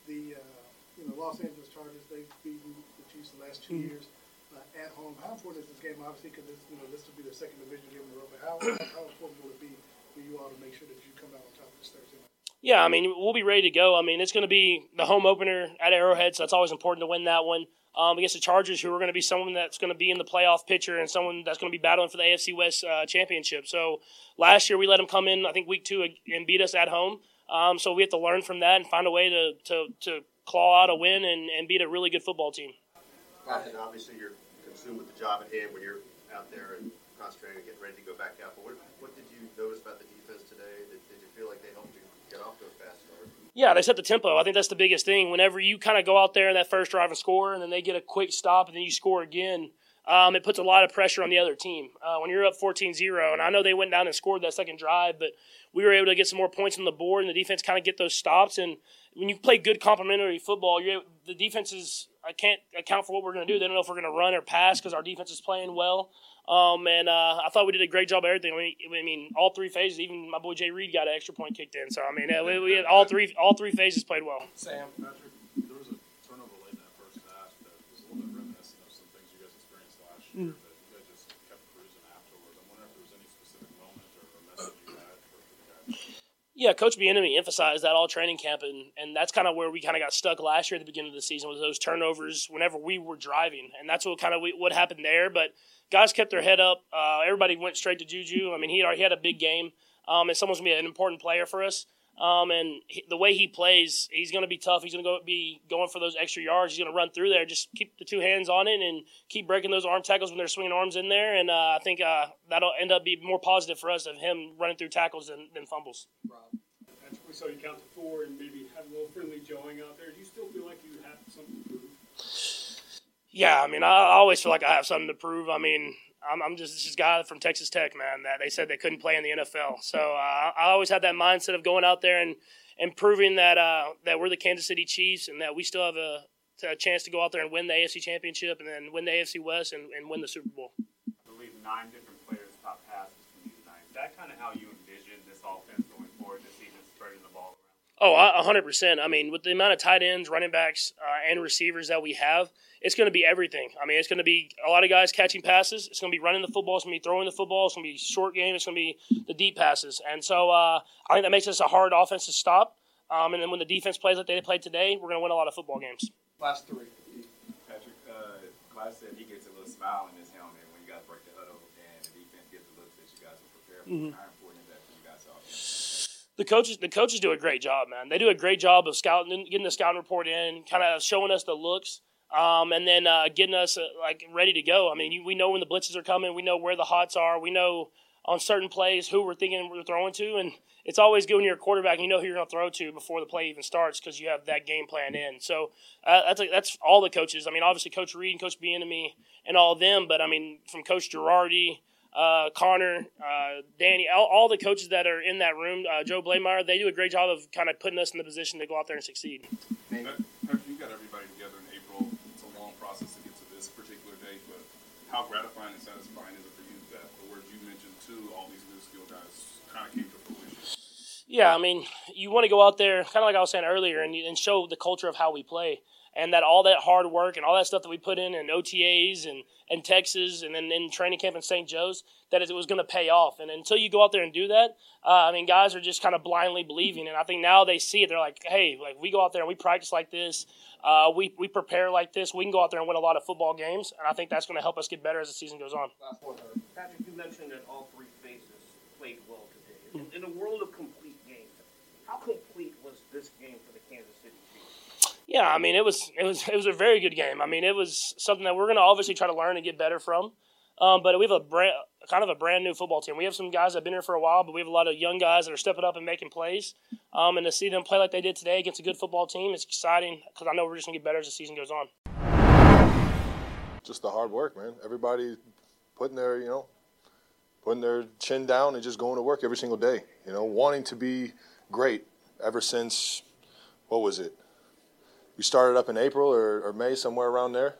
the uh, you know Los Angeles Chargers they've beaten the Chiefs the last 2 mm-hmm. years uh, at home. How important is this game? Obviously, because you know this will be the second division game in a row. But how how important will it be for you all to make sure that you come out on top this Thursday night? Yeah, I mean, we'll be ready to go. I mean, it's going to be the home opener at Arrowhead, so that's always important to win that one um, against the Chargers, who are going to be someone that's going to be in the playoff picture and someone that's going to be battling for the AFC West uh, championship. So last year we let them come in, I think week two, and beat us at home. Um, so we have to learn from that and find a way to, to, to claw out a win and, and beat a really good football team. obviously you're consumed with the job at hand when you're out there and concentrating and getting ready to go back out. But what, what did you notice about the defense today? Did, did you feel like they helped you get off to a fast start? Yeah, they set the tempo. I think that's the biggest thing. Whenever you kind of go out there in that first drive and score, and then they get a quick stop, and then you score again, um, it puts a lot of pressure on the other team. Uh, when you're up 14 0, and I know they went down and scored that second drive, but we were able to get some more points on the board, and the defense kind of get those stops. And when you play good complementary football, you're, the defenses I can't account for what we're going to do. They don't know if we're going to run or pass because our defense is playing well. Um, and uh, I thought we did a great job of everything. I mean, I mean, all three phases. Even my boy Jay Reid got an extra point kicked in. So I mean, all three all three phases played well. Sam, Patrick, there was a turnover late in that first half that was a little bit reminiscent of some things you guys experienced last year. Mm. That you guys just kept cruising afterwards. I'm wondering if there was any specific moment or a message you had for the guys. Yeah, Coach Bieniemy emphasized that all training camp, and, and that's kind of where we kind of got stuck last year at the beginning of the season was those turnovers whenever we were driving, and that's what kind of what happened there. But guys kept their head up. Uh, everybody went straight to Juju. I mean, he he had a big game, um, and someone's gonna be an important player for us. Um, and he, the way he plays, he's going to be tough. He's going to go be going for those extra yards. He's going to run through there. Just keep the two hands on it and keep breaking those arm tackles when they're swinging arms in there. And uh, I think uh, that'll end up being more positive for us of him running through tackles than, than fumbles. We saw you count to four and maybe have a little friendly joeing out there. Do you still feel like you have something to prove? Yeah, I mean, I, I always feel like I have something to prove. I mean, I'm, I'm just this guy from Texas Tech, man. That they said they couldn't play in the NFL, so uh, I always had that mindset of going out there and and proving that uh, that we're the Kansas City Chiefs and that we still have a, a, chance to go out there and win the AFC Championship and then win the AFC West and, and win the Super Bowl. I believe nine different Oh, 100%. I mean, with the amount of tight ends, running backs, uh, and receivers that we have, it's going to be everything. I mean, it's going to be a lot of guys catching passes. It's going to be running the football. It's going to be throwing the football. It's going to be short game. It's going to be the deep passes. And so uh, I think that makes us a hard offense to stop. Um, and then when the defense plays like they played today, we're going to win a lot of football games. Last three. Patrick, uh, Glass said he gets a little smile in his helmet when you guys break the huddle and the defense gets the looks that you guys are prepared for. Mm-hmm. How important is that for you guys all? The coaches, the coaches do a great job, man. They do a great job of scouting, getting the scouting report in, kind of showing us the looks, um, and then uh, getting us uh, like ready to go. I mean, you, we know when the blitzes are coming. We know where the hots are. We know on certain plays who we're thinking we're throwing to, and it's always good when you're a quarterback and you know who you're going to throw to before the play even starts because you have that game plan in. So uh, that's that's all the coaches. I mean, obviously Coach Reid and Coach Bieniemy and all of them, but I mean from Coach Girardi, uh, Connor, uh, Danny, all, all, the coaches that are in that room, uh, Joe Bleymaier, they do a great job of kind of putting us in the position to go out there and succeed. you got everybody together in April. It's a long process to get to this particular date, but how gratifying and satisfying is it for you that the words you mentioned too, all these new skill guys kind of came to fruition? Yeah, I mean, you want to go out there, kind of like I was saying earlier, and, and show the culture of how we play and that all that hard work and all that stuff that we put in in OTAs and, and Texas and then in training camp in St. Joe's, that it was going to pay off. And until you go out there and do that, uh, I mean, guys are just kind of blindly believing. And I think now they see it. They're like, hey, like we go out there and we practice like this, uh, we, we prepare like this, we can go out there and win a lot of football games. And I think that's going to help us get better as the season goes on. One, Patrick, you mentioned that all three phases played well today. In, in a world of complete games, how complete was this game for the Kansas City Chiefs? Yeah, I mean it was it was it was a very good game. I mean it was something that we're going to obviously try to learn and get better from. Um, but we have a brand, kind of a brand new football team. We have some guys that've been here for a while, but we have a lot of young guys that are stepping up and making plays. Um, and to see them play like they did today against a good football team, it's exciting because I know we're just gonna get better as the season goes on. Just the hard work, man. Everybody putting their, you know, putting their chin down and just going to work every single day. You know, wanting to be great ever since what was it? We started up in April or, or May, somewhere around there.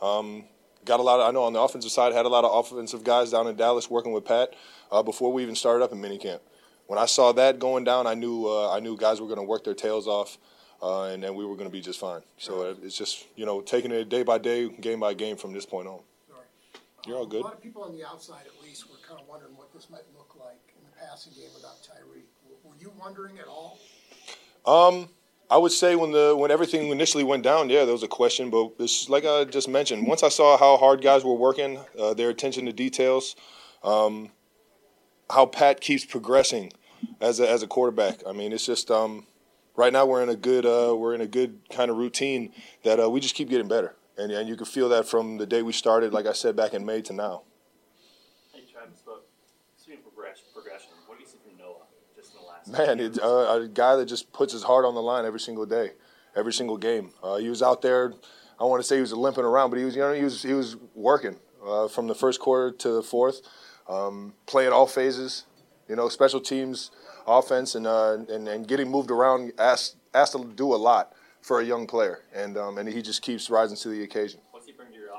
Um, got a lot of, I know on the offensive side, had a lot of offensive guys down in Dallas working with Pat uh, before we even started up in minicamp. When I saw that going down, I knew uh, I knew guys were going to work their tails off, uh, and then we were going to be just fine. So it's just you know taking it day by day, game by game from this point on. Sorry. You're all good. A lot of people on the outside, at least, were kind of wondering what this might look like in the passing game without Tyreek. Were you wondering at all? Um, I would say when the when everything initially went down, yeah, there was a question. But it's like I just mentioned. Once I saw how hard guys were working, uh, their attention to details, um, how Pat keeps progressing as a, as a quarterback. I mean, it's just um, right now we're in a good uh, we're in a good kind of routine that uh, we just keep getting better, and and you can feel that from the day we started, like I said back in May to now. Hey Travis, look, speaking of progression, what do you see from Noah just in the last? Man, it, uh, a guy that just puts his heart on the line every single day, every single game. Uh, he was out there. I want to say he was limping around, but he was you know he was he was working uh, from the first quarter to the fourth, um, playing all phases. You know, special teams, offense, and uh, and, and getting moved around asked asked to do a lot for a young player, and um, and he just keeps rising to the occasion. What's he bring to your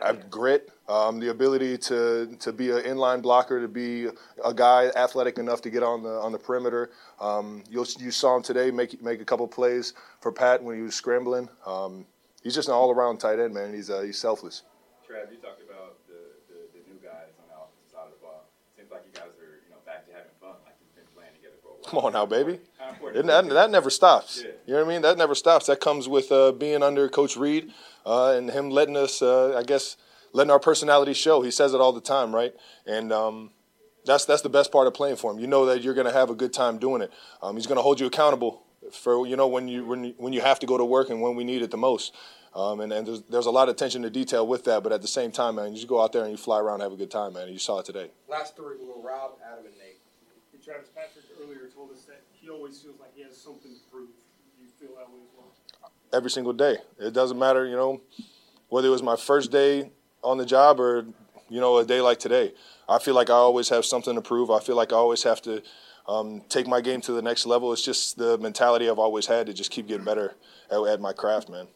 offense when he's out I have grit, um, the ability to to be an inline blocker, to be a guy athletic enough to get on the on the perimeter. Um, you you saw him today make make a couple plays for Pat when he was scrambling. Um, he's just an all around tight end, man. He's uh, he's selfless. Trav, you talked about the, the, the new guys on the offensive side of the ball. Seems like you guys are you know back to having fun, like you've been playing together for a while. Come on now, baby. It, that, that never stops. You know what I mean? That never stops. That comes with uh, being under Coach Reid uh, and him letting us, uh, I guess, letting our personality show. He says it all the time, right? And um, that's that's the best part of playing for him. You know that you're going to have a good time doing it. Um, he's going to hold you accountable for you know when you when when you have to go to work and when we need it the most. Um, and and there's, there's a lot of attention to detail with that, but at the same time, man, you just go out there and you fly around and have a good time, man. You saw it today. Last three were Rob, Adam, and Nate. Travis Patrick earlier told us that he always feels like he has something to prove. Do you feel that way as well? Every single day. It doesn't matter, you know, whether it was my first day on the job or you know a day like today. I feel like I always have something to prove. I feel like I always have to um, take my game to the next level. It's just the mentality I've always had to just keep getting better at, at my craft, man.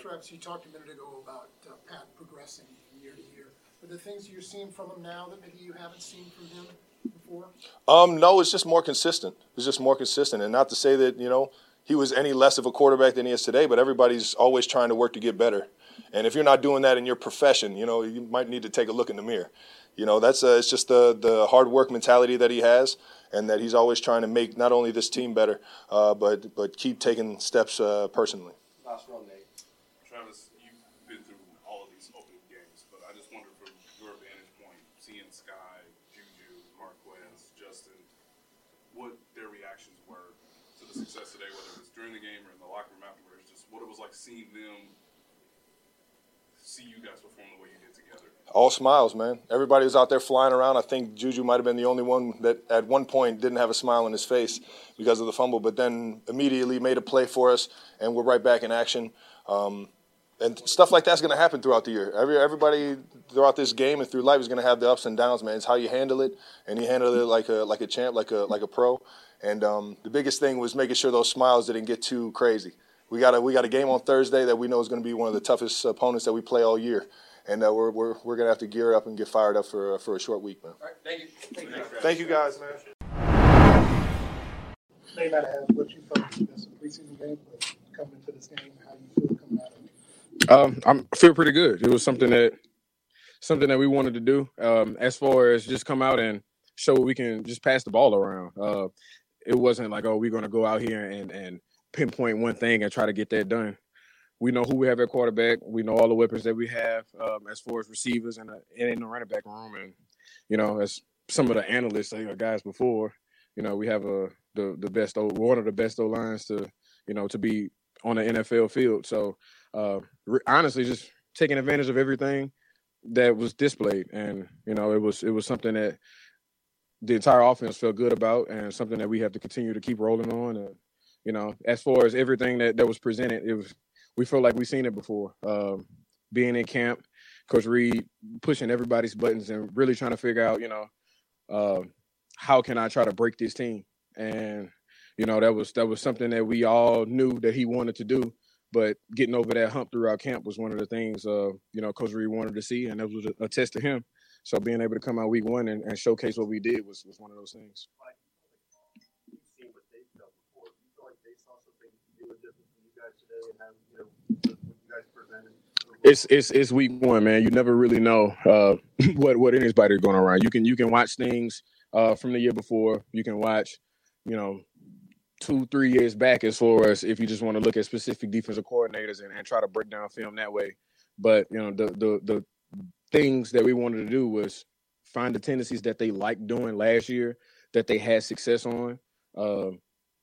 Travis, you talked a minute ago about uh, Pat progressing year to year. Are the things you're seeing from him now that maybe you haven't seen from him before? Um, no, it's just more consistent. It's just more consistent, and not to say that you know he was any less of a quarterback than he is today, but everybody's always trying to work to get better. And if you're not doing that in your profession, you know you might need to take a look in the mirror. You know that's uh, it's just the the hard work mentality that he has, and that he's always trying to make not only this team better, uh, but but keep taking steps uh, personally. Last one, Nate. Travis, you've been through all of these opening games, but I just wonder from your vantage point, seeing Sky, Juju, Marquez, Justin, what their reactions were to the success today, whether it was during the game or in the locker room afterwards, just what it was like seeing them see you guys perform the way you did together. All smiles, man. Everybody was out there flying around. I think Juju might have been the only one that at one point didn't have a smile on his face because of the fumble, but then immediately made a play for us, and we're right back in action. Um, and stuff like that's going to happen throughout the year. Every everybody throughout this game and through life is going to have the ups and downs, man. It's how you handle it, and you handle it like a like a champ, like a like a pro. And um, the biggest thing was making sure those smiles didn't get too crazy. We got a we got a game on Thursday that we know is going to be one of the toughest opponents that we play all year, and uh, we're we're we're going to have to gear up and get fired up for for a short week, man. All right, thank you. Thank you, Thank you guys, man. May not have what you felt was the preseason game, but coming into this game, how you feel coming out of it? Um, I'm I feel pretty good. It was something that something that we wanted to do. Um, as far as just come out and show we can just pass the ball around. Uh, it wasn't like, oh, we're gonna go out here and and pinpoint one thing and try to get that done. We know who we have at quarterback. We know all the weapons that we have um, as far as receivers and, uh, and in the running back room. And you know, as some of the analysts say, guys before, you know, we have a the the best one of the best O lines to you know to be on the NFL field. So uh, re- honestly, just taking advantage of everything that was displayed, and you know, it was it was something that the entire offense felt good about, and something that we have to continue to keep rolling on. And you know, as far as everything that that was presented, it was we felt like we've seen it before. Um, being in camp, Coach Reid pushing everybody's buttons and really trying to figure out, you know, uh, how can I try to break this team? And you know, that was that was something that we all knew that he wanted to do. But getting over that hump throughout camp was one of the things, uh, you know, Coach Reid wanted to see, and that was a, a test to him. So being able to come out week one and, and showcase what we did was, was one of those things. You've seen what they've done before. Do you feel like they saw something you were different from you guys today It's it's it's week one, man. You never really know uh, what what anybody's going around. You can you can watch things uh, from the year before. You can watch, you know, two three years back as far as if you just want to look at specific defensive coordinators and, and try to break down film that way. But you know the the the things that we wanted to do was find the tendencies that they liked doing last year that they had success on. Uh,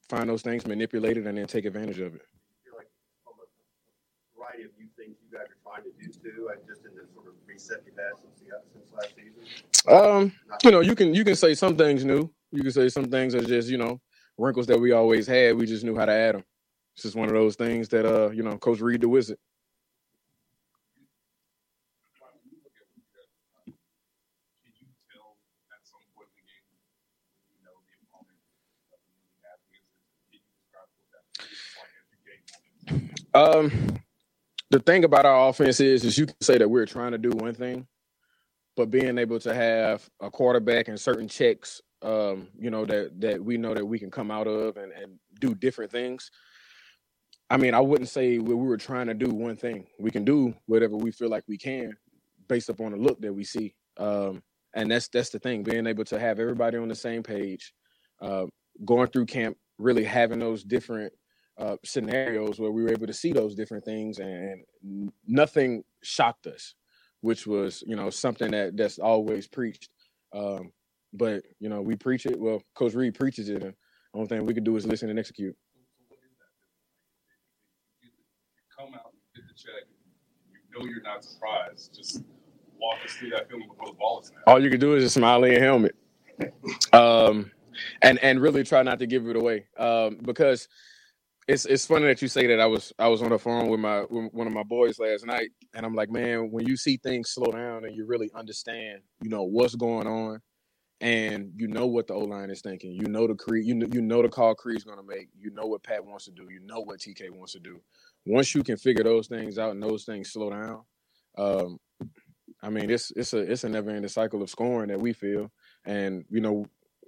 find those things, manipulate it, and then take advantage of it. feel like from a variety of new things you guys are trying to do too, and just in the sort of reset had since, the, since last season? Um, you know, you can you can say some things new. You can say some things are just you know wrinkles that we always had. We just knew how to add them. It's just one of those things that uh you know Coach Reid the Wizard. Um, the thing about our offense is, is you can say that we're trying to do one thing, but being able to have a quarterback and certain checks, um, you know that that we know that we can come out of and, and do different things. I mean, I wouldn't say we we were trying to do one thing. We can do whatever we feel like we can, based upon the look that we see. Um, and that's that's the thing, being able to have everybody on the same page, uh, going through camp, really having those different uh, scenarios where we were able to see those different things, and nothing shocked us, which was you know something that that's always preached. Um, but you know we preach it. Well, Coach Reid preaches it, and the only thing we could do is listen and execute. come out, get the check, you know you're not surprised. Just walk us through that feeling before the ball is. All you can do is just smile in your helmet, um, and and really try not to give it away. Um, because it's it's funny that you say that. I was I was on the phone with my with one of my boys last night, and I'm like, man, when you see things slow down and you really understand, you know what's going on, and you know what the O line is thinking. You know the Creed. You know, you know the call Creed's going to make. You know what Pat wants to do. You know what TK wants to do. Once you can figure those things out and those things slow down, um, I mean, it's it's a it's a never ending cycle of scoring that we feel, and you know,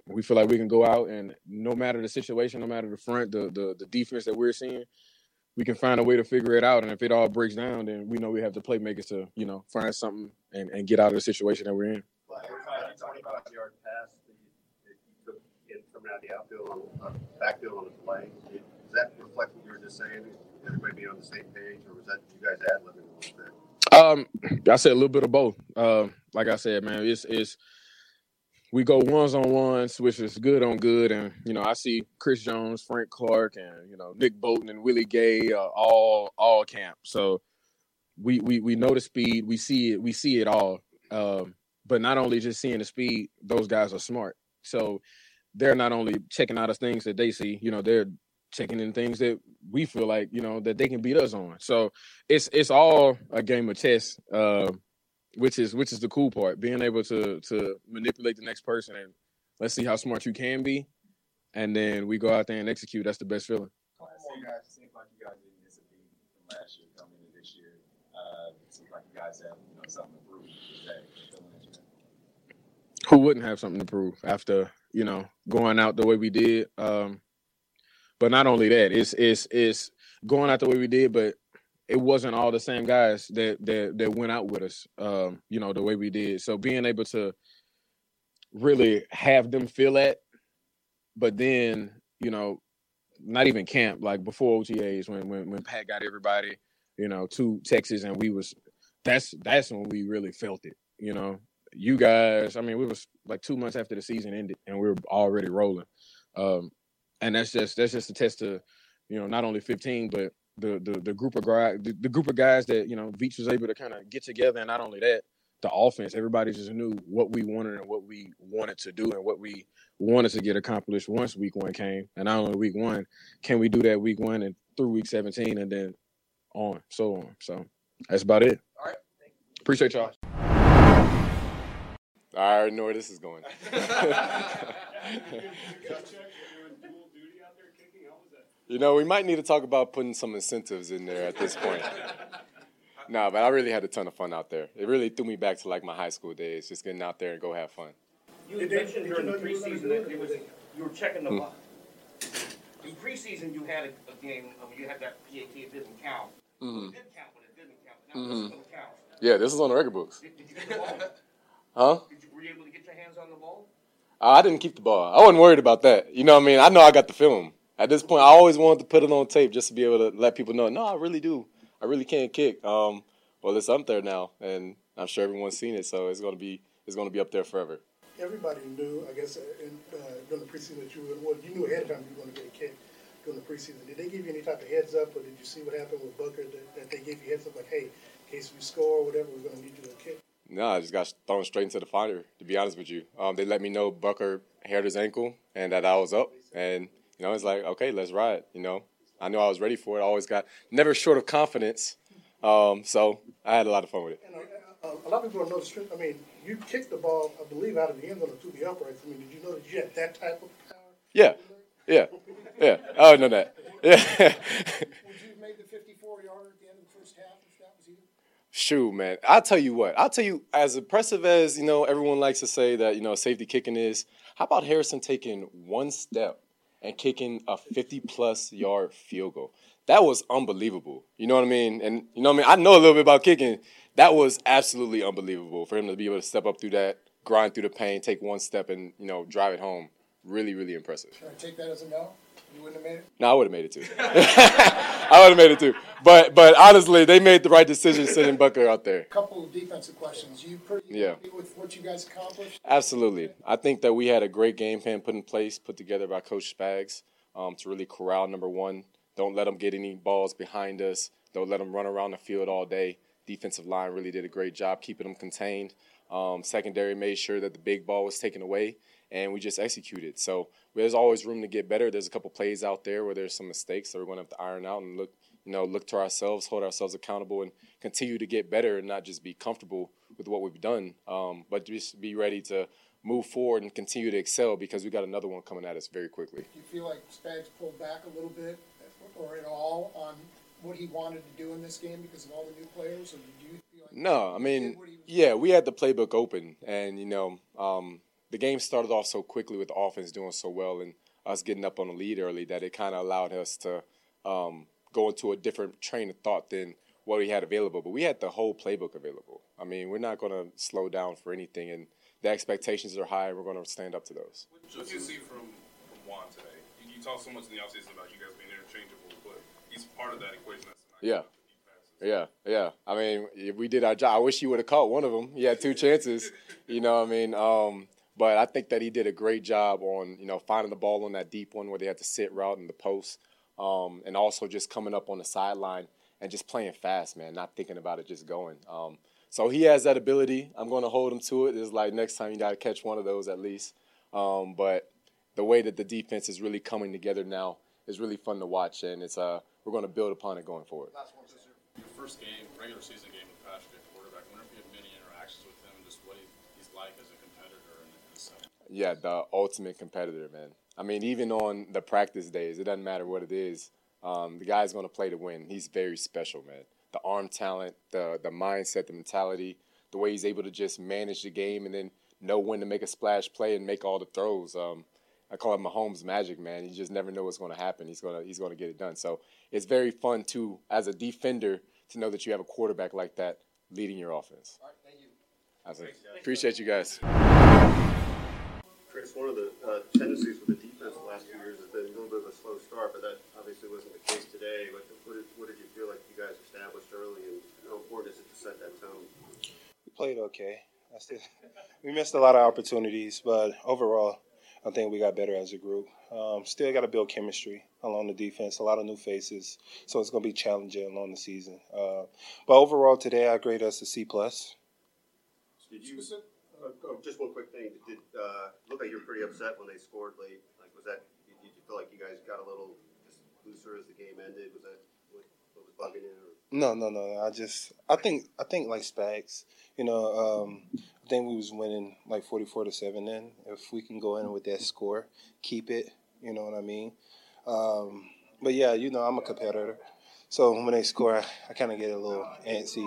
we feel like we can go out and no matter the situation, no matter the front, the the, the defense that we're seeing, we can find a way to figure it out. And if it all breaks down, then we know we have the playmakers to you know find something and, and get out of the situation that we're in. Twenty-five yard pass that you, you took in coming out of the outfield on uh, backfield on the play. Does that reflect what you were just saying? Everybody be on the same page, or was that you guys ad libbing a little bit? Um, I said a little bit of both. Um, like I said, man, it's it's we go ones on ones, which is good on good, and you know I see Chris Jones, Frank Clark, and you know Nick Bolton and Willie Gay uh, all all camp. So we we we know the speed, we see it, we see it all. Um, but not only just seeing the speed, those guys are smart. So they're not only checking out the things that they see, you know, they're checking in things that we feel like, you know, that they can beat us on. So it's it's all a game of chess, uh, which is which is the cool part, being able to to manipulate the next person and let's see how smart you can be, and then we go out there and execute. That's the best feeling. Couple more guys. It seems like you guys didn't miss a beat from last year coming into this year. Uh, it seems like you guys have you know something to prove. Is that the feeling that you have? Who wouldn't have something to prove after you know going out the way we did? Um, but not only that, it's it's it's going out the way we did, but it wasn't all the same guys that that that went out with us. Um, you know the way we did. So being able to really have them feel that, but then you know not even camp like before OTAs when when when Pat got everybody you know to Texas and we was that's that's when we really felt it. You know, you guys. I mean, we was like two months after the season ended and we were already rolling. Um, and that's just that's just a test to you know not only 15 but the the, the group of guys the, the group of guys that you know Veach was able to kind of get together. And not only that the offense everybody just knew what we wanted and what we wanted to do and what we wanted to get accomplished once week one came. And not only week one can we do that week one and through week 17 and then on so on. So that's about it. All right. Appreciate y'all. I already know where this is going. you know, we might need to talk about putting some incentives in there at this point. no, but I really had a ton of fun out there. It really threw me back to like my high school days, just getting out there and go have fun. You had mentioned during the preseason that it was you were checking the box. In preseason, you had a, a game. Um, you had that PAT. It didn't count. Mhm. It did count, but it didn't count. Now Mhm. this is gonna count. Yeah, this is on the record books. Did, did you get the ball? Huh? Did you, were you able to get your hands on the ball? Uh, I didn't keep the ball. I wasn't worried about that. You know what I mean? I know I got the film. At this point, I always wanted to put it on tape just to be able to let people know, no, I really do. I really can't kick. Um, well, it's up there now, and I'm sure everyone's seen it, so it's gonna be it's gonna be up there forever. Everybody knew, I guess, in, uh, during the preseason that you were, well, you knew ahead of time you were going to get a kick during the preseason. Did they give you any type of heads up, or did you see what happened with Butker that, that they gave you heads up, like, hey, in case we score or whatever, we're going to need you to kick? No, I just got thrown straight into the fire. To be honest with you, um, they let me know Butker hurt his ankle and that I was up, and you know it's like okay, let's ride. You know, I knew I was ready for it. I always got never short of confidence, um, so I had a lot of fun with it. And uh, uh, a lot of people don't know the strength. I mean, you kicked the ball, I believe, out of the end zone to the uprights. I mean, did you know that you had that type of power? Yeah, yeah, yeah. I would know that. Yeah. Would you have made the 54 yarder at the end of the first half if that was you? Shoot, man. I'll tell you what. I'll tell you, as impressive as, you know, everyone likes to say that, you know, safety kicking is, how about Harrison taking one step and kicking a 50 plus yard field goal? That was unbelievable. You know what I mean? And, you know what I mean? I know a little bit about kicking. That was absolutely unbelievable for him to be able to step up through that, grind through the pain, take one step and, you know, drive it home. really, really impressive. Should I take that as a no? You wouldn't have made it? No, I would have made it too. I would have made it too. But but honestly, they made the right decision sending Butker out there. A couple of defensive questions. You pretty Yeah. happy with what you guys accomplished? Absolutely. I think that we had a great game plan put in place, put together by Coach Spags um, to really corral number one. Don't let them get any balls behind us. Don't let them run around the field all day. Defensive line really did a great job keeping them contained. Um, secondary made sure that the big ball was taken away, and we just executed. So there's always room to get better. There's a couple plays out there where there's some mistakes that we're going to have to iron out and look, you know, look to ourselves, hold ourselves accountable, and continue to get better and not just be comfortable with what we've done, um, but just be ready to move forward and continue to excel because we got another one coming at us very quickly. Do you feel like Spags pulled back a little bit or at all on what he wanted to do in this game because of all the new players? Or did you feel like No, I mean, yeah, we had the playbook open, and you know, um, the game started off so quickly with the offense doing so well and us getting up on the lead early that it kind of allowed us to um, go into a different train of thought than what we had available. But we had the whole playbook available. I mean, we're not going to slow down for anything, and the expectations are high, and we're going to stand up to those. What do you see from, from Juan today? You, you talk so much in the offseason about you guys being interchangeable, but he's part of that equation. Yeah. Yeah, yeah. I mean, if we did our job. I wish he would have caught one of them. He had two chances. You know, what I mean, um, but I think that he did a great job on you know finding the ball on that deep one where they had to sit route in the post, um, and also just coming up on the sideline and just playing fast, man. Not thinking about it, just going. Um, so he has that ability. I'm going to hold him to it. It's like next time you got to catch one of those at least. Um, but the way that the defense is really coming together now is really fun to watch, and it's uh we're going to build upon it going forward. Your first game, regular season game with Patrick at quarterback. I wonder if you had many interactions with him and just what he, he's like as a competitor and in a setting. Yeah, the ultimate competitor, man. I mean, even on the practice days, it doesn't matter what it is. Um, the guy's going to play to win. He's very special, man. The arm talent, the the mindset, the mentality, the way he's able to just manage the game and then know when to make a splash play and make all the throws. Um, I call it Mahomes magic, man. You just never know what's going to happen. He's gonna he's gonna get it done. So it's very fun too, as a defender, to know that you have a quarterback like that leading your offense. All right, thank you. I Appreciate you guys. Chris, one of the uh, tendencies with the defense the last few years has been a little bit of a slow start, but that obviously wasn't the case today. What, what, did, what did you feel like you guys established early, and how important is it to set that tone? We played okay. Still, we missed a lot of opportunities, but overall, I think we got better as a group. Um, still got to build chemistry along the defense. A lot of new faces, so it's going to be challenging along the season. Uh, but overall, today I grade us a C plus. Did you? Uh, oh, just one quick thing. Did uh, look like you were pretty upset when they scored late? Like, was that? Did you feel like you guys got a little just looser as the game ended? Was that what, what was bugging you? No, no. no. I just, I think, I think like Spags. You know, um, I think we was winning like forty-four to seven. Then, if we can go in with that score, keep it. You know what I mean? Um, but yeah, you know, I'm a competitor, so when they score, I, I kind of get a little antsy,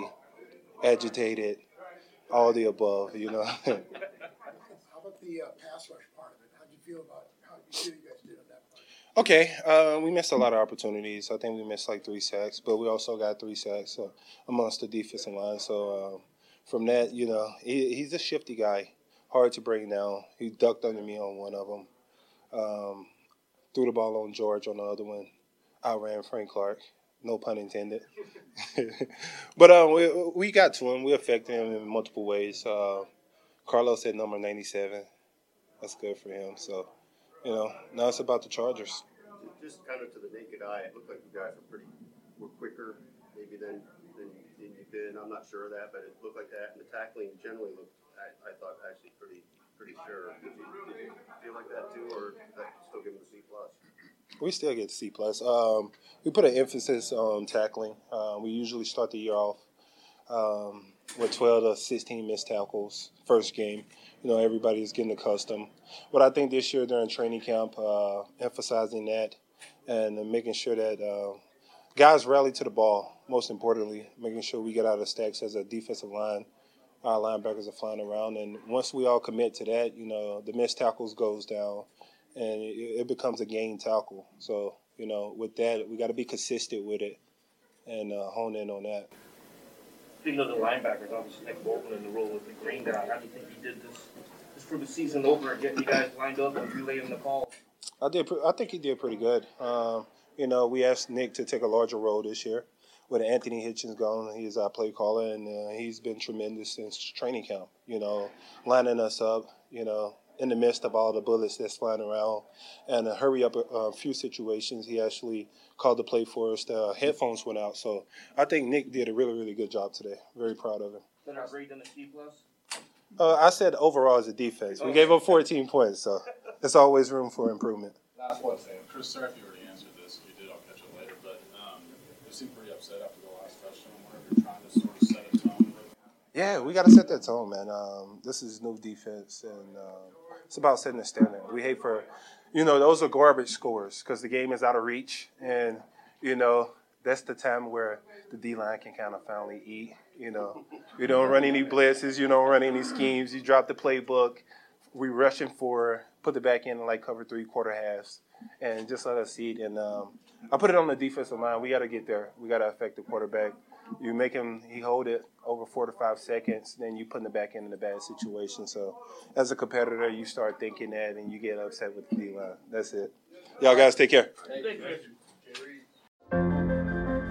agitated, all the above. You know. How about the uh, pass rush part of it? How did you feel about how you feel you guys did on that part? Okay, uh, we missed a lot of opportunities. I think we missed like three sacks, but we also got three sacks uh, amongst the defensive line. So um, from that, you know, he, he's a shifty guy, hard to bring down. He ducked under me on one of them, um, threw the ball on George on the other one. I ran Frank Clark, no pun intended. but uh, we, we got to him. We affected him in multiple ways. Uh, Carlos at number 97. That's good for him. So, you know, now it's about the Chargers. Just kind of to the naked eye, it looked like you guys were pretty were quicker maybe than than, than you've been. I'm not sure of that, but it looked like that. And the tackling generally looked, I, I thought, actually pretty pretty sure. Did you, did you feel like that too, or is that still giving the C plus? We still get C plus. Um, we put an emphasis on tackling. Uh, we usually start the year off um, with 12 to 16 missed tackles first game. You know, everybody's getting accustomed. But I think this year during training camp, uh, emphasizing that and making sure that uh, guys rally to the ball. Most importantly, making sure we get out of stacks as a defensive line. Our linebackers are flying around, and once we all commit to that, you know, the missed tackles goes down, and it, it becomes a game tackle. So, you know, with that, we got to be consistent with it and uh, hone in on that. Speaking of the linebackers, obviously Nick Bolton in the role with the green guy. How do you think he did this his for the season over and getting you guys lined up and relaying the call? I did. pre- I think he did pretty good. Um, you know, we asked Nick to take a larger role this year. With Anthony Hitchens gone, he's our play caller, and uh, he's been tremendous since training camp. You know, lining us up. You know, in the midst of all the bullets that's flying around, and uh, hurry up a, a few situations. He actually called the play for us. The headphones went out, so I think Nick did a really, really good job today. Very proud of him. Then I rate them a C plus. Uh, I said overall as a defense, we gave up 14 points, so there's always room for improvement. Last one, Sam. Chris, sorry if you already answered this. If you did, I'll catch it later. But um, you seemed pretty upset after the last touchdown. I wonder if you're trying to sort of set a tone. Yeah, we got to set that tone, man. Um, this is new defense, and um, it's about setting the standard. We hate for, you know, those are garbage scores because the game is out of reach, and you know that's the time where the D line can kind of finally eat. You know, you don't run any blitzes, you don't run any schemes, you drop the playbook. We rushing for put the back in like cover three quarter halves, and just let us eat. And um, I put it on the defensive line. We got to get there. We got to affect the quarterback. You make him he hold it over four to five seconds, then you put the back end in a bad situation. So as a competitor, you start thinking that, and you get upset with the D line. That's it. Y'all guys take care.